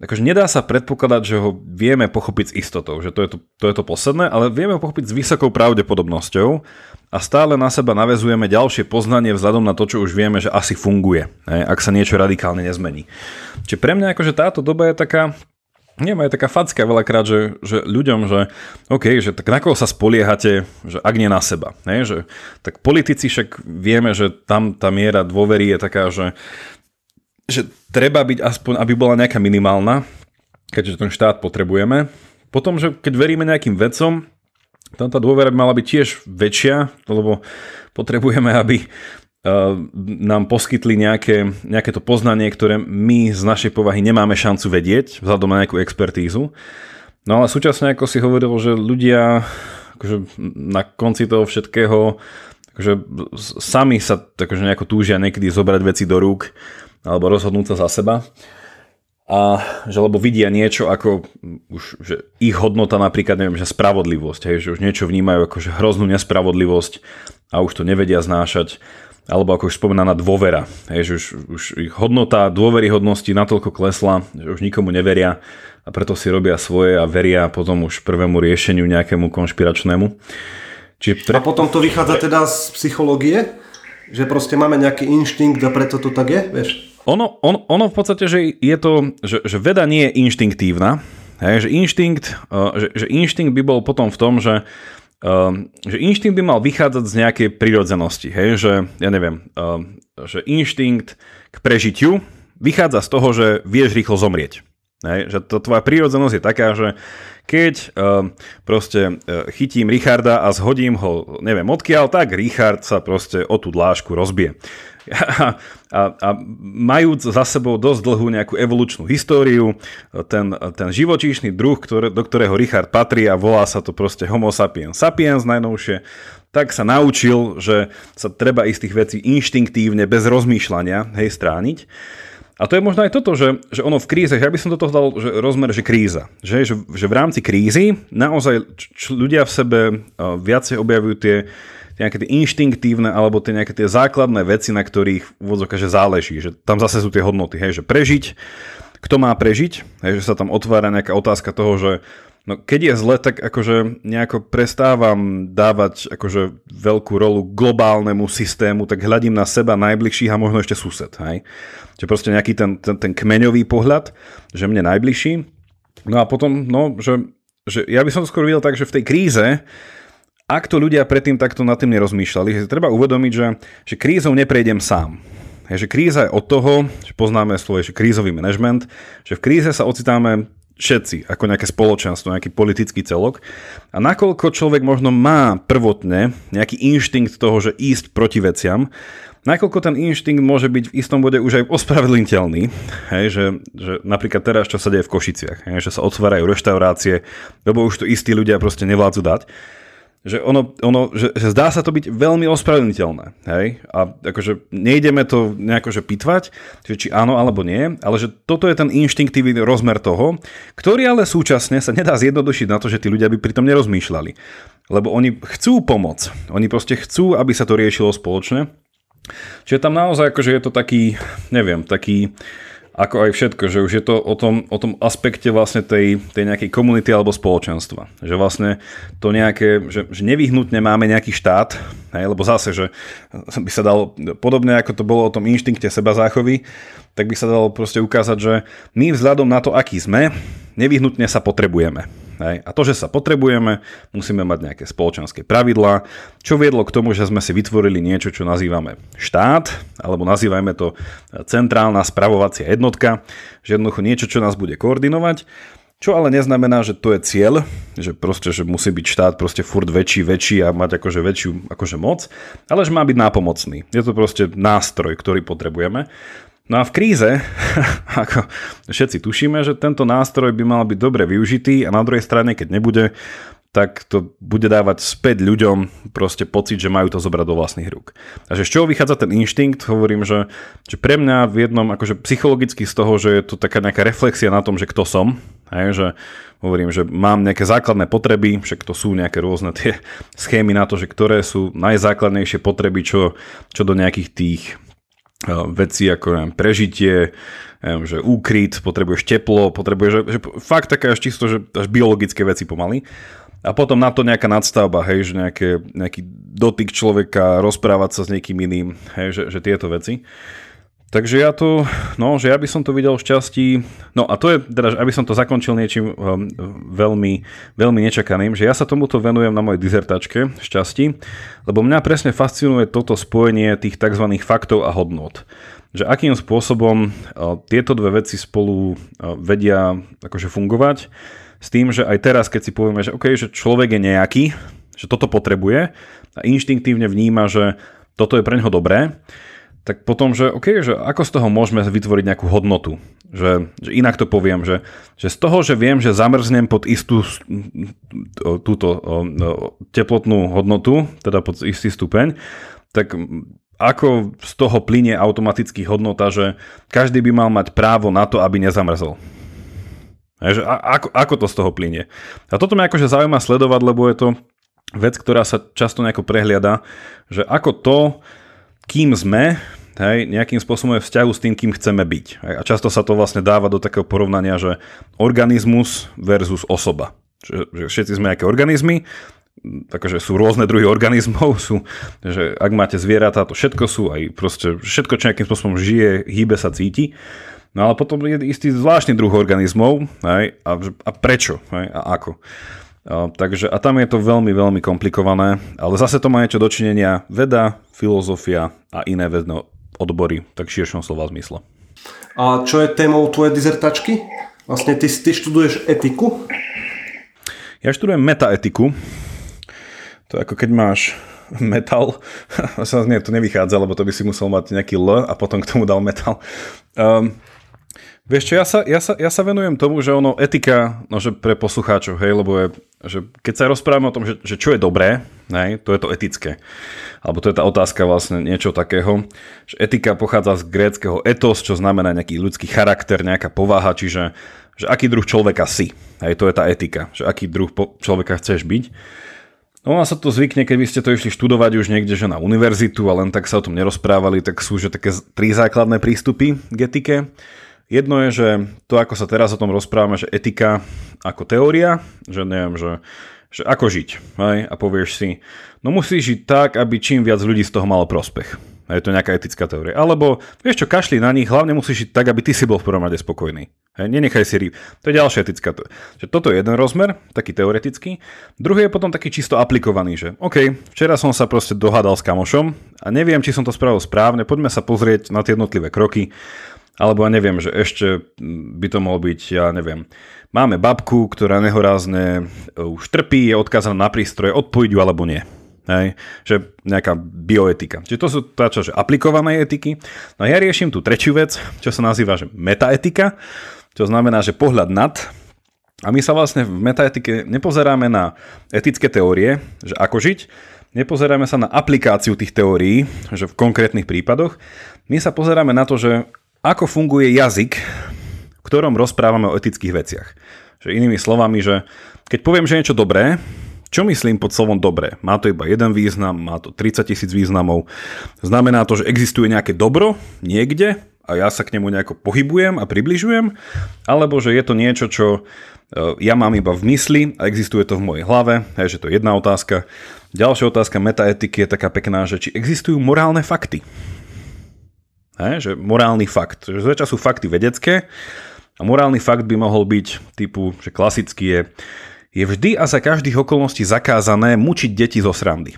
akože nedá sa predpokladať, že ho vieme pochopiť s istotou, že to je to, to je to posledné, ale vieme ho pochopiť s vysokou pravdepodobnosťou a stále na seba navezujeme ďalšie poznanie vzhľadom na to, čo už vieme, že asi funguje, ak sa niečo radikálne nezmení. Čiže pre mňa akože táto doba je taká, nie, je taká facka veľakrát, že, že ľuďom, že OK, že tak na koho sa spoliehate, že ak nie na seba. Ne? Že, tak politici však vieme, že tam tá miera dôvery je taká, že, že treba byť aspoň, aby bola nejaká minimálna, keďže ten štát potrebujeme. Potom, že keď veríme nejakým vecom, tam tá dôvera by mala byť tiež väčšia, lebo potrebujeme, aby nám poskytli nejaké, nejaké to poznanie, ktoré my z našej povahy nemáme šancu vedieť, vzhľadom na nejakú expertízu. No ale súčasne, ako si hovoril, že ľudia akože na konci toho všetkého akože sami sa akože nejako túžia niekedy zobrať veci do rúk alebo rozhodnúť sa za seba a že lebo vidia niečo ako už, že ich hodnota napríklad, neviem, že spravodlivosť, hej, že už niečo vnímajú ako že hroznú nespravodlivosť a už to nevedia znášať alebo ako už spomínaná dôvera. Hej, že už, už ich hodnota dôveryhodnosti natoľko klesla, že už nikomu neveria a preto si robia svoje a veria potom už prvému riešeniu nejakému konšpiračnému. Čiže pre... A potom to vychádza teda z psychológie? Že proste máme nejaký inštinkt a preto to tak je, vieš? Ono, on, ono v podstate, že je to, že, že veda nie je inštinktívna, hej, že, inštinkt, uh, že, že inštinkt by bol potom v tom, že Um, že inštinkt by mal vychádzať z nejakej prírodzenosti, hej, že ja neviem, um, že inštinkt k prežitiu vychádza z toho, že vieš rýchlo zomrieť. Hej, že to tvoja prírodzenosť je taká, že keď uh, proste uh, chytím Richarda a zhodím ho, neviem odkiaľ, tak Richard sa proste o tú dlášku rozbije. A, a, majúc za sebou dosť dlhú nejakú evolučnú históriu, ten, ten živočíšny druh, ktoré, do ktorého Richard patrí a volá sa to proste Homo sapiens sapiens najnovšie, tak sa naučil, že sa treba istých vecí inštinktívne, bez rozmýšľania, hej, strániť. A to je možno aj toto, že, že ono v kríze, ja by som do toho dal že rozmer, že kríza. Že, že, že v rámci krízy naozaj č, ľudia v sebe uh, viacej objavujú tie, tie nejaké tie inštinktívne alebo tie nejaké tie základné veci, na ktorých vodzok, že záleží. Že tam zase sú tie hodnoty, hej, že prežiť, kto má prežiť, hej, že sa tam otvára nejaká otázka toho, že No keď je zle, tak akože nejako prestávam dávať akože veľkú rolu globálnemu systému, tak hľadím na seba najbližších a možno ešte sused. Hej? Čiže proste nejaký ten, ten, ten kmeňový pohľad, že mne najbližší. No a potom, no, že, že ja by som skôr videl tak, že v tej kríze, ak to ľudia predtým takto nad tým nerozmýšľali, že treba uvedomiť, že, že krízou neprejdem sám. Je, že kríza je od toho, že poznáme slovo, že krízový manažment, že v kríze sa ocitáme všetci, ako nejaké spoločenstvo, nejaký politický celok. A nakoľko človek možno má prvotne nejaký inštinkt toho, že ísť proti veciam, nakoľko ten inštinkt môže byť v istom bode už aj ospravedlniteľný, hej, že, že napríklad teraz, čo sa deje v Košiciach, hej, že sa otvárajú reštaurácie, lebo už to istí ľudia proste nevládzu dať, že ono, ono že, že zdá sa to byť veľmi ospravedlniteľné, hej, a akože nejdeme to nejako že pitvať, že či áno alebo nie, ale že toto je ten inštinktívny rozmer toho, ktorý ale súčasne sa nedá zjednodušiť na to, že tí ľudia by pritom nerozmýšľali. Lebo oni chcú pomoc, oni proste chcú, aby sa to riešilo spoločne. Čiže tam naozaj akože je to taký, neviem, taký, ako aj všetko, že už je to o tom, o tom aspekte vlastne tej, tej nejakej komunity alebo spoločenstva. Že vlastne to nejaké, že, že nevyhnutne máme nejaký štát, hej, lebo zase, že by sa dalo, podobne ako to bolo o tom inštinkte seba záchovy, tak by sa dalo proste ukázať, že my vzhľadom na to, aký sme, nevyhnutne sa potrebujeme. Hej. A to, že sa potrebujeme, musíme mať nejaké spoločenské pravidlá, čo viedlo k tomu, že sme si vytvorili niečo, čo nazývame štát, alebo nazývajme to centrálna spravovacia jednotka, že jednoducho niečo, čo nás bude koordinovať. Čo ale neznamená, že to je cieľ, že proste, že musí byť štát proste furt väčší, väčší a mať akože väčšiu akože moc, ale že má byť nápomocný. Je to proste nástroj, ktorý potrebujeme. No a v kríze, ako všetci tušíme, že tento nástroj by mal byť dobre využitý a na druhej strane, keď nebude, tak to bude dávať späť ľuďom proste pocit, že majú to zobrať do vlastných rúk. A že z čoho vychádza ten inštinkt, hovorím, že, že pre mňa v jednom, akože psychologicky z toho, že je to taká nejaká reflexia na tom, že kto som, hej, že hovorím, že mám nejaké základné potreby, však to sú nejaké rôzne tie schémy na to, že ktoré sú najzákladnejšie potreby, čo, čo do nejakých tých veci ako neviem, prežitie, neviem, že úkryt, potrebuješ teplo, potrebuješ, že, že fakt také až čisto, že až biologické veci pomaly. A potom na to nejaká nadstavba, hej, že nejaké, nejaký dotyk človeka, rozprávať sa s niekým iným, hej, že, že tieto veci. Takže ja to, no, že ja by som to videl šťastí, no a to je, teda, aby som to zakončil niečím um, veľmi, veľmi nečakaným, že ja sa tomuto venujem na mojej dizertačke šťastí, lebo mňa presne fascinuje toto spojenie tých tzv. faktov a hodnot. Že akým spôsobom uh, tieto dve veci spolu uh, vedia akože fungovať, s tým, že aj teraz, keď si povieme, že, okay, že človek je nejaký, že toto potrebuje a inštinktívne vníma, že toto je pre neho dobré, tak potom, že OK, že ako z toho môžeme vytvoriť nejakú hodnotu. Že, že inak to poviem, že, že z toho, že viem, že zamrznem pod istú túto teplotnú hodnotu, teda pod istý stupeň, tak ako z toho plinie automaticky hodnota, že každý by mal mať právo na to, aby nezamrzol. Že ako, ako to z toho plinie? A toto ma akože zaujíma sledovať, lebo je to vec, ktorá sa často nejako prehliada, že ako to, kým sme, hej, nejakým spôsobom je vzťahu s tým, kým chceme byť. Hej, a často sa to vlastne dáva do takého porovnania, že organizmus versus osoba. Že, že všetci sme nejaké organizmy, takže sú rôzne druhy organizmov, sú, že ak máte zvieratá, to všetko sú aj proste, všetko, čo nejakým spôsobom žije, hýbe sa, cíti. No ale potom je istý zvláštny druh organizmov aj, a, a prečo aj, a ako. Takže, a tam je to veľmi, veľmi komplikované, ale zase to má niečo dočinenia veda, filozofia a iné vedné odbory, tak širšom slova zmysle. A čo je témou tvojej dizertačky? Vlastne ty, ty študuješ etiku? Ja študujem metaetiku. To je ako keď máš metal, nie, to nevychádza, lebo to by si musel mať nejaký L a potom k tomu dal metal. Um, Vieš čo, ja sa, ja, sa, ja sa venujem tomu, že ono etika, no že pre poslucháčov, hej, lebo je, že keď sa rozprávame o tom, že, že čo je dobré, hej, to je to etické. Alebo to je tá otázka vlastne niečo takého, že etika pochádza z gréckého etos, čo znamená nejaký ľudský charakter, nejaká povaha, čiže že aký druh človeka si. Hej, to je tá etika, že aký druh človeka chceš byť. No a sa to zvykne, keby ste to išli študovať už niekde, že na univerzitu a len tak sa o tom nerozprávali, tak sú že také tri základné prístupy k etike. Jedno je, že to, ako sa teraz o tom rozprávame, že etika ako teória, že neviem, že, že ako žiť, hej? a povieš si, no musíš žiť tak, aby čím viac ľudí z toho malo prospech. Je to nejaká etická teória. Alebo, vieš čo, kašli na nich, hlavne musíš žiť tak, aby ty si bol v prvom rade spokojný. Hej, nenechaj si rýb. To je ďalšia etická. Že toto je jeden rozmer, taký teoretický. Druhý je potom taký čisto aplikovaný, že OK, včera som sa proste dohádal s kamošom a neviem, či som to spravil správne, poďme sa pozrieť na tie jednotlivé kroky alebo ja neviem, že ešte by to mohol byť, ja neviem, máme babku, ktorá nehorázne e, už trpí, je odkázaná na prístroje, odpojiť alebo nie. Hej, že nejaká bioetika. Čiže to sú tá čo, že aplikované etiky. No ja riešim tú tretiu vec, čo sa nazýva že metaetika, čo znamená, že pohľad nad. A my sa vlastne v metaetike nepozeráme na etické teórie, že ako žiť, nepozeráme sa na aplikáciu tých teórií, že v konkrétnych prípadoch. My sa pozeráme na to, že ako funguje jazyk, v ktorom rozprávame o etických veciach. Že inými slovami, že keď poviem, že niečo dobré, čo myslím pod slovom dobré? Má to iba jeden význam, má to 30 tisíc významov. Znamená to, že existuje nejaké dobro niekde a ja sa k nemu nejako pohybujem a približujem, alebo že je to niečo, čo e, ja mám iba v mysli a existuje to v mojej hlave, je, že to je jedna otázka. Ďalšia otázka metaetiky je taká pekná, že či existujú morálne fakty. He, že morálny fakt. Že zväčša sú fakty vedecké a morálny fakt by mohol byť typu, že klasický je, je vždy a za každých okolností zakázané mučiť deti zo srandy.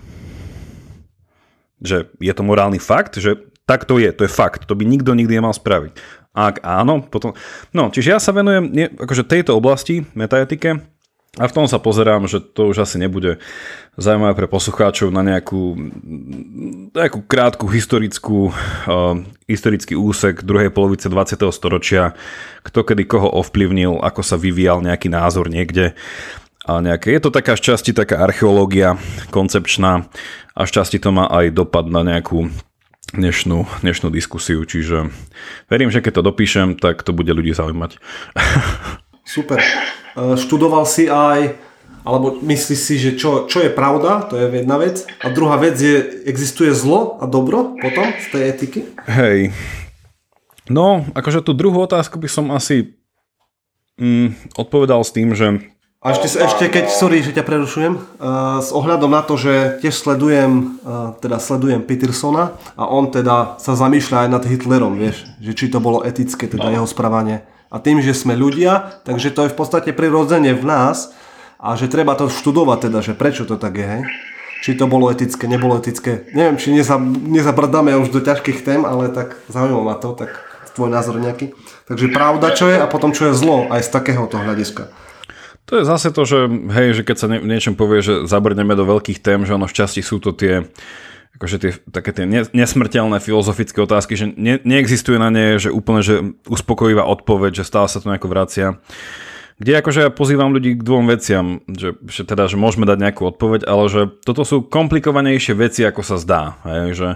Že je to morálny fakt, že tak to je, to je fakt, to by nikto nikdy nemal spraviť. Ak áno, potom... No, čiže ja sa venujem akože tejto oblasti, metaetike, a v tom sa pozerám, že to už asi nebude zaujímavé pre poslucháčov na nejakú, nejakú krátku historickú, uh, historický úsek druhej polovice 20. storočia, kto kedy koho ovplyvnil, ako sa vyvíjal nejaký názor niekde. A nejaké, je to taká časti taká archeológia koncepčná a časti to má aj dopad na nejakú dnešnú, dnešnú diskusiu, čiže verím, že keď to dopíšem, tak to bude ľudí zaujímať. Super. E, študoval si aj, alebo myslíš si, že čo, čo je pravda, to je jedna vec. A druhá vec je, existuje zlo a dobro potom z tej etiky? Hej. No, akože tú druhú otázku by som asi mm, odpovedal s tým, že a ešte, ešte keď, sorry, že ťa prerušujem, uh, s ohľadom na to, že tiež sledujem, uh, teda sledujem Petersona a on teda sa zamýšľa aj nad Hitlerom, vieš, že či to bolo etické, teda jeho správanie a tým, že sme ľudia, takže to je v podstate prirodzene v nás a že treba to študovať teda, že prečo to tak je, hej? Či to bolo etické, nebolo etické. Neviem, či neza, nezabrdáme už do ťažkých tém, ale tak zaujímavé ma to, tak tvoj názor nejaký. Takže pravda čo je a potom čo je zlo aj z takéhoto hľadiska. To je zase to, že hej, že keď sa ne, niečom povie, že zabrneme do veľkých tém, že ono v časti sú to tie akože tie, také tie nesmrteľné filozofické otázky, že ne, neexistuje na ne, že úplne že uspokojivá odpoveď, že stále sa to nejako vracia. Kde akože ja pozývam ľudí k dvom veciam, že, že teda, že môžeme dať nejakú odpoveď, ale že toto sú komplikovanejšie veci, ako sa zdá. Hej, že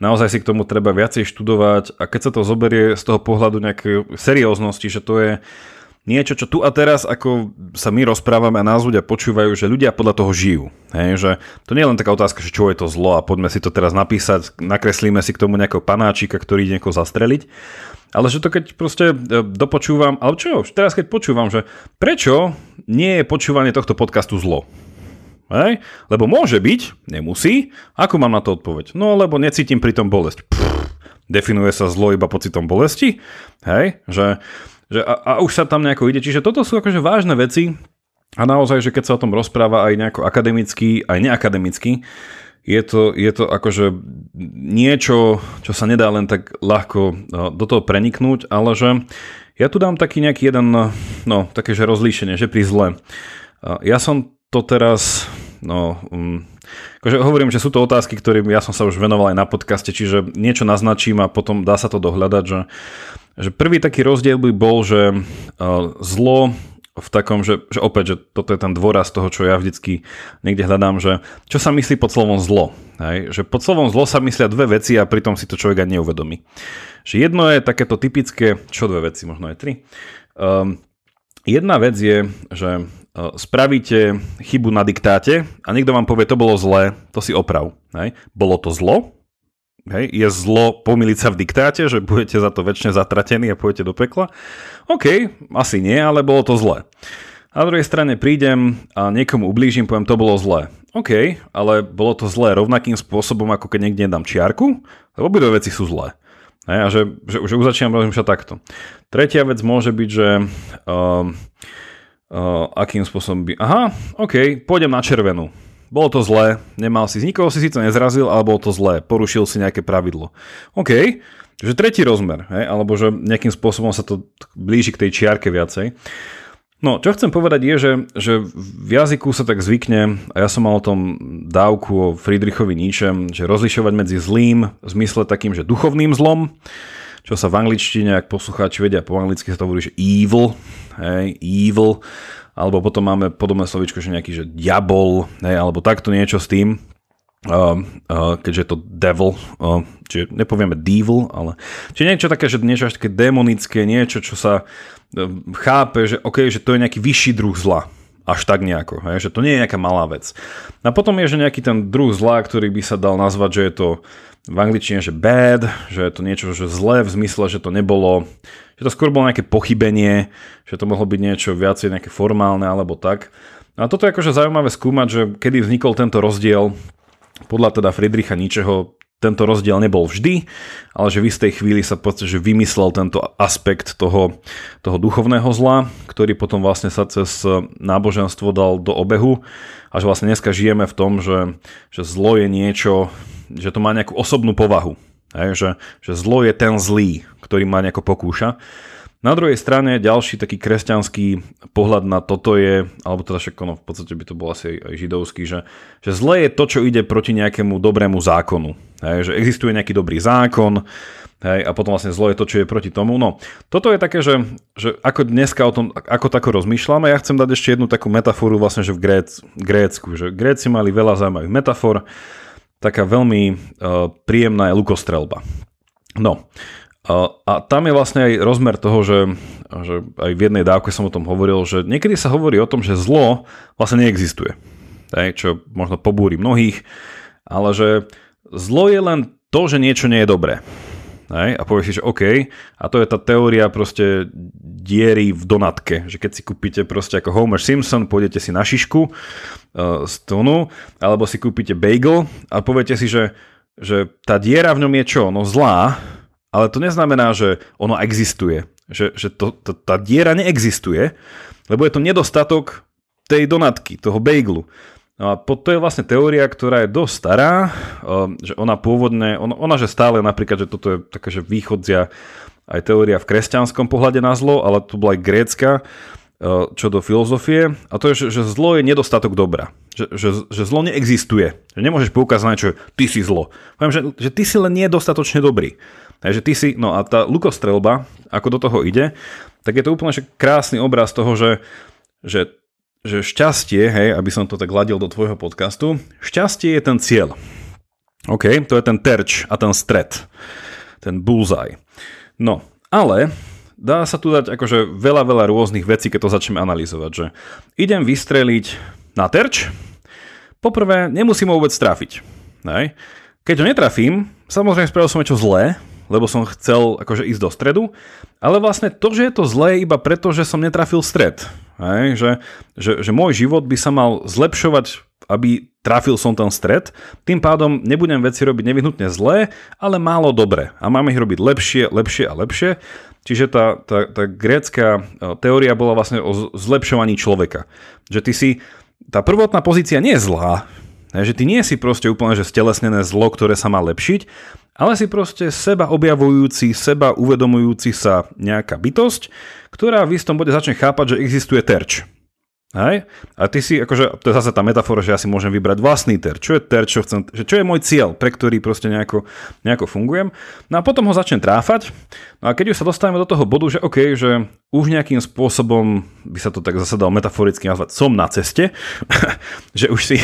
naozaj si k tomu treba viacej študovať a keď sa to zoberie z toho pohľadu nejakej serióznosti, že to je niečo, čo tu a teraz, ako sa my rozprávame a nás ľudia počúvajú, že ľudia podľa toho žijú. Hej, že to nie je len taká otázka, že čo je to zlo a poďme si to teraz napísať, nakreslíme si k tomu nejakého panáčika, ktorý ide niekoho zastreliť. Ale že to keď proste e, dopočúvam, ale čo, teraz keď počúvam, že prečo nie je počúvanie tohto podcastu zlo? Hej? Lebo môže byť, nemusí. Ako mám na to odpoveď? No, lebo necítim pri tom bolesť. Pff, definuje sa zlo iba pocitom bolesti. Hej? Že, že a, a už sa tam nejako ide. Čiže toto sú akože vážne veci a naozaj, že keď sa o tom rozpráva aj nejako akademicky, aj neakademicky, je to, je to akože niečo, čo sa nedá len tak ľahko no, do toho preniknúť, ale že ja tu dám taký nejaký jeden, no také, že rozlíšenie, že pri zle. Ja som to teraz, no, um, akože hovorím, že sú to otázky, ktorým ja som sa už venoval aj na podcaste, čiže niečo naznačím a potom dá sa to dohľadať, že, že prvý taký rozdiel by bol, že uh, zlo v takom, že, že opäť, že toto je ten dôraz toho, čo ja vždycky niekde hľadám, že čo sa myslí pod slovom zlo. Hej? Že pod slovom zlo sa myslia dve veci a pritom si to človek ani neuvedomí. Že jedno je takéto typické, čo dve veci, možno aj tri. Um, jedna vec je, že uh, spravíte chybu na diktáte a niekto vám povie, to bolo zlé, to si oprav. Hej? Bolo to zlo, Hej, je zlo pomýliť sa v diktáte, že budete za to väčšine zatratení a pôjdete do pekla? OK, asi nie, ale bolo to zlé. Na druhej strane prídem a niekomu ublížim, poviem, to bolo zlé. OK, ale bolo to zlé rovnakým spôsobom, ako keď niekde dám čiarku, lebo obidve veci sú zlé. Hej, a že, že, že už začínam rozmýšľať takto. Tretia vec môže byť, že uh, uh, akým spôsobom by... Aha, OK, pôjdem na červenú bolo to zlé, nemal si, nikoho si síce nezrazil, ale bolo to zlé, porušil si nejaké pravidlo. OK, že tretí rozmer, hej, alebo že nejakým spôsobom sa to blíži k tej čiarke viacej. No, čo chcem povedať je, že, že v jazyku sa tak zvykne, a ja som mal o tom dávku o Friedrichovi Nietzschem, že rozlišovať medzi zlým v zmysle takým, že duchovným zlom, čo sa v angličtine, ak poslucháči vedia, po anglicky sa to hovorí, že evil, hej, evil, alebo potom máme podobné slovičko, že nejaký, že diabol, hej, alebo takto niečo s tým, uh, uh, keďže je to devil, uh, čiže nepovieme devil, ale čiže niečo také, že niečo až také demonické, niečo, čo sa uh, chápe, že okay, že to je nejaký vyšší druh zla, až tak nejako, hej, že to nie je nejaká malá vec. A potom je, že nejaký ten druh zla, ktorý by sa dal nazvať, že je to v angličtine, že bad, že je to niečo, že zlé v zmysle, že to nebolo, že to skôr bolo nejaké pochybenie, že to mohlo byť niečo viacej nejaké formálne alebo tak. A toto je akože zaujímavé skúmať, že kedy vznikol tento rozdiel, podľa teda Friedricha Ničeho tento rozdiel nebol vždy, ale že v istej chvíli sa podstate, že vymyslel tento aspekt toho, toho duchovného zla, ktorý potom vlastne sa cez náboženstvo dal do obehu a že vlastne dneska žijeme v tom, že, že zlo je niečo, že to má nejakú osobnú povahu. Hej, že, že zlo je ten zlý, ktorý má nejako pokúša. Na druhej strane ďalší taký kresťanský pohľad na toto je, alebo teda však ono v podstate by to bol asi aj židovský, že, že zle je to, čo ide proti nejakému dobrému zákonu. Hej, že existuje nejaký dobrý zákon hej, a potom vlastne zlo je to, čo je proti tomu. No, toto je také, že, že ako dneska o tom, ako tako rozmýšľame, ja chcem dať ešte jednu takú metaforu vlastne, že v Grécku že Gréci mali veľa zaujímavých metafor, taká veľmi uh, príjemná je lukostrelba. No, uh, a tam je vlastne aj rozmer toho, že, že aj v jednej dávke som o tom hovoril, že niekedy sa hovorí o tom, že zlo vlastne neexistuje. Tak, čo možno pobúri mnohých, ale že zlo je len to, že niečo nie je dobré. Hej, a povieš si, že OK, a to je tá teória proste diery v donatke, že keď si kúpite proste ako Homer Simpson, pôjdete si na šišku uh, z tonu, alebo si kúpite bagel a poviete si, že, že tá diera v ňom je čo? No zlá, ale to neznamená, že ono existuje. Že, že to, to, tá diera neexistuje, lebo je to nedostatok tej donatky, toho bagelu. No a to je vlastne teória, ktorá je dosť stará, um, že ona pôvodne, ona, ona že stále napríklad, že toto je taká, že východzia aj teória v kresťanskom pohľade na zlo, ale to bola aj grécka, uh, čo do filozofie. A to je, že, že zlo je nedostatok dobra. Že, že, že zlo neexistuje. Že nemôžeš poukázať na čo, ty si zlo. Poviem, že, že ty si len nie dostatočne dobrý. Takže ty si, no a tá lukostrelba, ako do toho ide, tak je to úplne že krásny obraz toho, že, že že šťastie, hej, aby som to tak ladil do tvojho podcastu, šťastie je ten cieľ. OK, to je ten terč a ten stred, ten bullseye. No, ale dá sa tu dať akože veľa, veľa rôznych vecí, keď to začneme analyzovať, že idem vystreliť na terč, poprvé nemusím ho vôbec trafiť. Hej. Keď ho netrafím, samozrejme spravil som niečo zlé, lebo som chcel akože ísť do stredu, ale vlastne to, že je to zlé iba preto, že som netrafil stred. Hej, že, že, že môj život by sa mal zlepšovať aby trafil som ten stred. Tým pádom nebudem veci robiť nevyhnutne zlé, ale málo dobre. A máme ich robiť lepšie, lepšie a lepšie. Čiže tá, tá, tá grécka e, teória bola vlastne o zlepšovaní človeka. Že ty si, tá prvotná pozícia nie je zlá, že ty nie si proste úplne že stelesnené zlo, ktoré sa má lepšiť, ale si proste seba objavujúci, seba uvedomujúci sa nejaká bytosť, ktorá v istom bode začne chápať, že existuje terč. Hej? A ty si, akože, to je zase tá metafora, že ja si môžem vybrať vlastný ter. Čo je ter, čo chcem, čo je môj cieľ, pre ktorý proste nejako, nejako fungujem. No a potom ho začnem tráfať. No a keď už sa dostávame do toho bodu, že OK, že už nejakým spôsobom, by sa to tak zase dal metaforicky nazvať, som na ceste, že už si,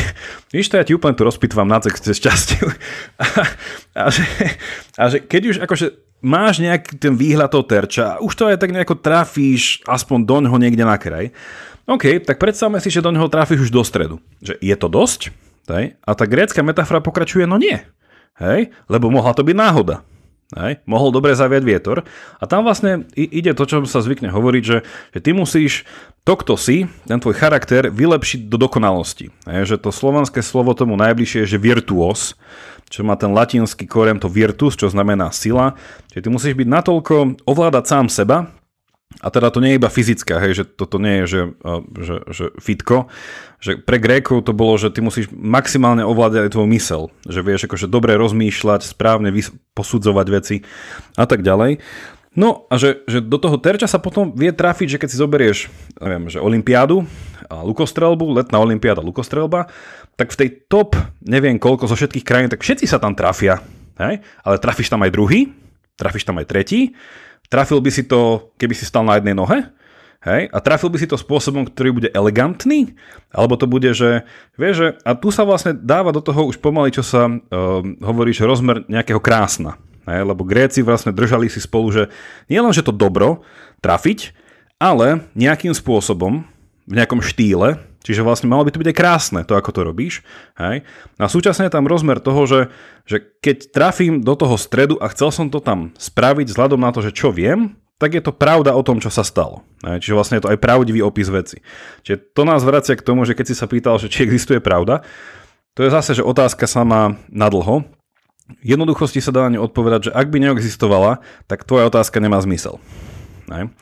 víš to, ja ti úplne tu rozpitvam na ceste šťastiu. a, a, že, a že keď už akože máš nejaký ten výhľad toho terča, už to aj tak nejako trafíš aspoň do ňoho niekde na kraj, OK, tak predstavme si, že do neho trafíš už do stredu. Že je to dosť? Hej? A tá grécka metafora pokračuje, no nie. Hej? Lebo mohla to byť náhoda. Hej? Mohol dobre zaviať vietor. A tam vlastne ide to, čo sa zvykne hovoriť, že, že ty musíš to, kto si, ten tvoj charakter, vylepšiť do dokonalosti. Hej? Že to slovanské slovo tomu najbližšie je, že virtuos, čo má ten latinský korem, to virtus, čo znamená sila. Čiže ty musíš byť natoľko ovládať sám seba, a teda to nie je iba fyzická, hej, že toto nie je, že, že, že fitko, že pre Grékov to bolo, že ty musíš maximálne ovládať aj tvoj mysel, že vieš akože dobre rozmýšľať, správne posudzovať veci a tak ďalej. No a že, že do toho terča sa potom vie trafiť, že keď si zoberieš, neviem, že olympiádu a lukostrelbu, letná olympiáda lukostrelba, tak v tej top, neviem koľko zo všetkých krajín, tak všetci sa tam trafia, hej? ale trafíš tam aj druhý, trafíš tam aj tretí Trafil by si to, keby si stal na jednej nohe? Hej? A trafil by si to spôsobom, ktorý bude elegantný? Alebo to bude, že, vieš, že, a tu sa vlastne dáva do toho už pomaly, čo sa uh, hovorí, že rozmer nejakého krásna. Hej? Lebo Gréci vlastne držali si spolu, že nie len, že to dobro trafiť, ale nejakým spôsobom, v nejakom štýle, Čiže vlastne malo by to byť aj krásne, to ako to robíš. Hej? A súčasne je tam rozmer toho, že, že keď trafím do toho stredu a chcel som to tam spraviť vzhľadom na to, že čo viem, tak je to pravda o tom, čo sa stalo. Čiže vlastne je to aj pravdivý opis veci. Čiže to nás vracia k tomu, že keď si sa pýtal, že či existuje pravda, to je zase, že otázka sama na dlho. Jednoduchosti sa dá na ňu odpovedať, že ak by neexistovala, tak tvoja otázka nemá zmysel. Hej?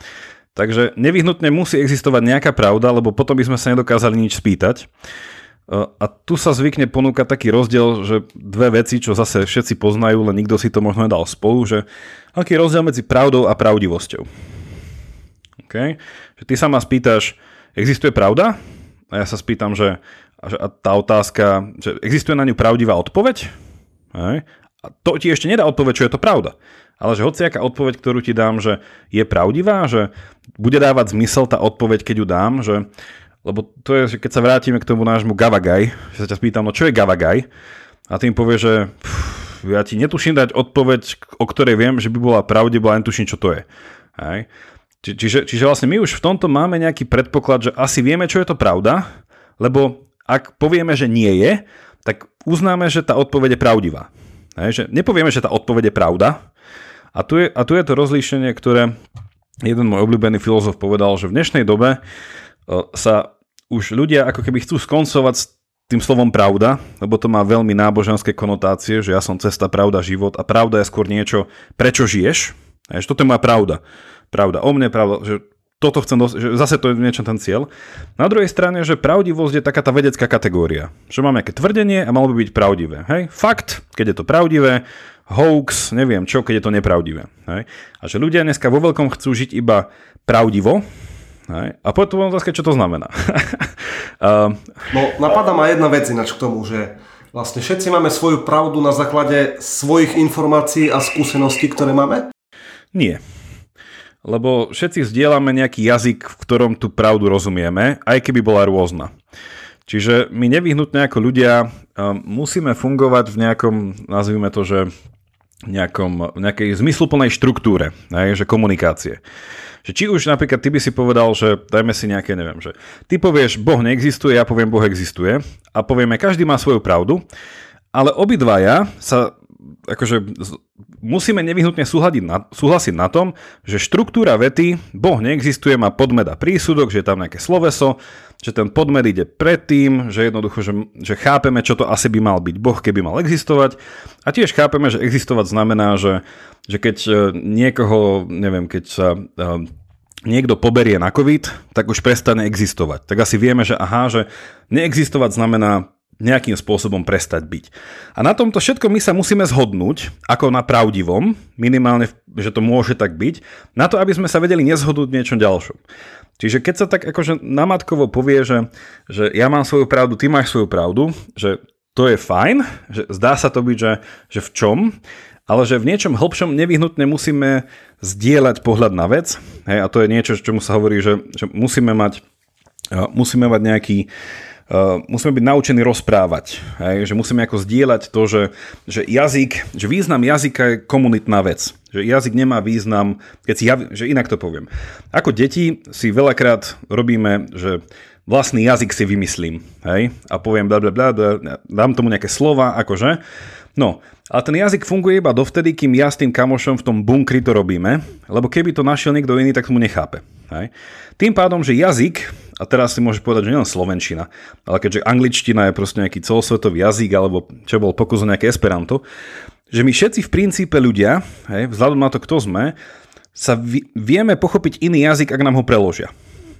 Takže nevyhnutne musí existovať nejaká pravda, lebo potom by sme sa nedokázali nič spýtať. E, a tu sa zvykne ponúkať taký rozdiel, že dve veci, čo zase všetci poznajú, len nikto si to možno nedal spolu, že aký je rozdiel medzi pravdou a pravdivosťou. Okay? Že ty sa ma spýtaš, existuje pravda? A ja sa spýtam, že a tá otázka, že existuje na ňu pravdivá odpoveď? Okay? A to ti ešte nedá odpoveď, čo je to pravda ale že hociaká odpoveď, ktorú ti dám, že je pravdivá, že bude dávať zmysel tá odpoveď, keď ju dám, že lebo to je, že keď sa vrátime k tomu nášmu Gavagaj, že sa ťa spýtam, no čo je Gavagaj? A tým povie, že pff, ja ti netuším dať odpoveď, o ktorej viem, že by bola pravdivá, len tuším, čo to je. Hej. Či, čiže, čiže vlastne my už v tomto máme nejaký predpoklad, že asi vieme, čo je to pravda, lebo ak povieme, že nie je, tak uznáme, že tá odpoveď je pravdivá. Hej, že nepovieme, že tá odpoveď je pravda, a tu je, a tu je to rozlíšenie, ktoré jeden môj obľúbený filozof povedal, že v dnešnej dobe e, sa už ľudia ako keby chcú skoncovať s tým slovom pravda, lebo to má veľmi náboženské konotácie, že ja som cesta, pravda, život a pravda je skôr niečo, prečo žiješ. že toto je moja pravda. Pravda o mne, pravda, že toto chcem dos- že zase to je niečo ten cieľ. Na druhej strane, že pravdivosť je taká tá vedecká kategória. Že mám nejaké tvrdenie a malo by byť pravdivé. Hej? Fakt, keď je to pravdivé, hoax, neviem čo, keď je to nepravdivé. Hej? A že ľudia dneska vo veľkom chcú žiť iba pravdivo, hej? a potom otázka, čo to znamená. no, napadá ma jedna vec ináč k tomu, že vlastne všetci máme svoju pravdu na základe svojich informácií a skúseností, ktoré máme? Nie. Lebo všetci zdieľame nejaký jazyk, v ktorom tú pravdu rozumieme, aj keby bola rôzna. Čiže my nevyhnutne ako ľudia musíme fungovať v nejakom, nazvime to, že nejakom, nejakej zmysluplnej štruktúre, aj, že komunikácie. Že či už napríklad ty by si povedal, že dajme si nejaké, neviem, že ty povieš, Boh neexistuje, ja poviem, Boh existuje a povieme, každý má svoju pravdu, ale obidvaja sa akože musíme nevyhnutne súhlasiť na, súhlasiť na tom, že štruktúra vety, Boh neexistuje, má podmed a prísudok, že je tam nejaké sloveso, že ten podmed ide predtým, že jednoducho, že, že chápeme, čo to asi by mal byť Boh, keby mal existovať. A tiež chápeme, že existovať znamená, že, že keď e, niekoho, neviem, keď sa e, niekto poberie na COVID, tak už prestane existovať. Tak asi vieme, že aha, že neexistovať znamená nejakým spôsobom prestať byť. A na tomto všetko my sa musíme zhodnúť, ako na pravdivom, minimálne, že to môže tak byť, na to, aby sme sa vedeli nezhodnúť v niečom ďalšom. Čiže keď sa tak akože namatkovo povie, že, že ja mám svoju pravdu, ty máš svoju pravdu, že to je fajn, že zdá sa to byť, že, že v čom, ale že v niečom hĺbšom nevyhnutne musíme zdieľať pohľad na vec. Hej, a to je niečo, čomu sa hovorí, že, že musíme mať musíme mať nejaký musíme byť naučení rozprávať. Hej? Že musíme ako zdieľať to, že, že jazyk, že význam jazyka je komunitná vec. Že jazyk nemá význam, keď si ja, že inak to poviem. Ako deti si veľakrát robíme, že vlastný jazyk si vymyslím. Hej? A poviem bla, bla, bla, dám tomu nejaké slova, akože. No, ale ten jazyk funguje iba dovtedy, kým ja s tým kamošom v tom bunkri to robíme, lebo keby to našiel niekto iný, tak mu nechápe. Hej? Tým pádom, že jazyk a teraz si môžeš povedať, že nielen slovenčina, ale keďže angličtina je proste nejaký celosvetový jazyk, alebo čo bol pokus o nejaké esperanto, že my všetci v princípe ľudia, hej, vzhľadom na to, kto sme, sa vieme pochopiť iný jazyk, ak nám ho preložia.